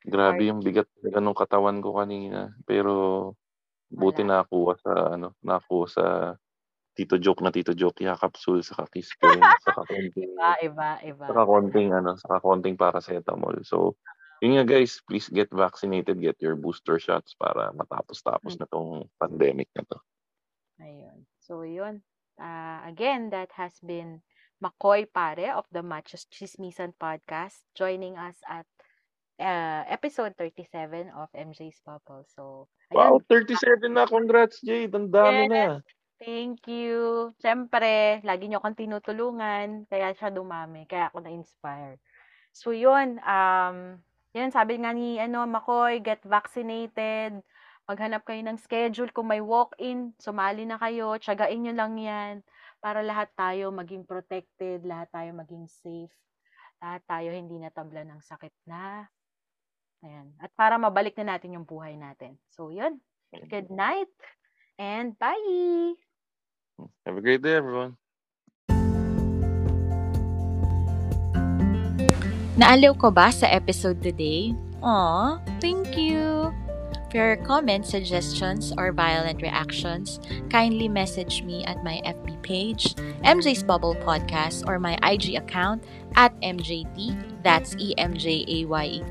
Speaker 2: grabe yung bigat talaga nung katawan ko kanina. Pero buti
Speaker 1: Wala.
Speaker 2: nakakuha sa ano, nakakuha sa Tito Joke na Tito Joke ya capsule saka kiss cream saka [LAUGHS] konting
Speaker 1: iba, iba, iba.
Speaker 2: saka konting ano, saka konting paracetamol. So, yun nga guys, please get vaccinated, get your booster shots para matapos-tapos na tong pandemic na to.
Speaker 1: Ayun. So, yun. Uh, again, that has been Makoy Pare of the Machos Chismisan podcast joining us at uh, episode 37 of MJ's Bubble. So,
Speaker 2: Wow,
Speaker 1: ayun.
Speaker 2: 37 na. Congrats, Jade. Ang dami na.
Speaker 1: Thank you. Siyempre, lagi nyo akong tinutulungan. Kaya siya dumami. Kaya ako na-inspire. So, yun. Um, yun, sabi nga ni ano, Makoy, get vaccinated. Maghanap kayo ng schedule. Kung may walk-in, sumali na kayo. Tsagain nyo lang yan. Para lahat tayo maging protected. Lahat tayo maging safe. Lahat tayo hindi natabla ng sakit na. Ayan. At para mabalik na natin yung buhay natin. So, yun. Good night. And bye!
Speaker 2: Have a great day, everyone.
Speaker 3: Naaliw ko ba sa episode today? Aw, thank you! For your comments, suggestions, or violent reactions, kindly message me at my FB page, MJ's Bubble Podcast, or my IG account at MJT, that's E-M-J-A-Y-E-T.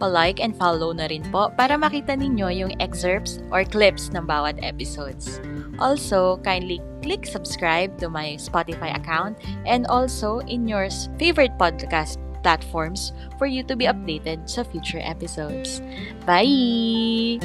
Speaker 3: Pa-like and follow na rin po para makita ninyo yung excerpts or clips ng bawat episodes. Also, kindly click subscribe to my Spotify account and also in your favorite podcast platforms for you to be updated sa future episodes. Bye!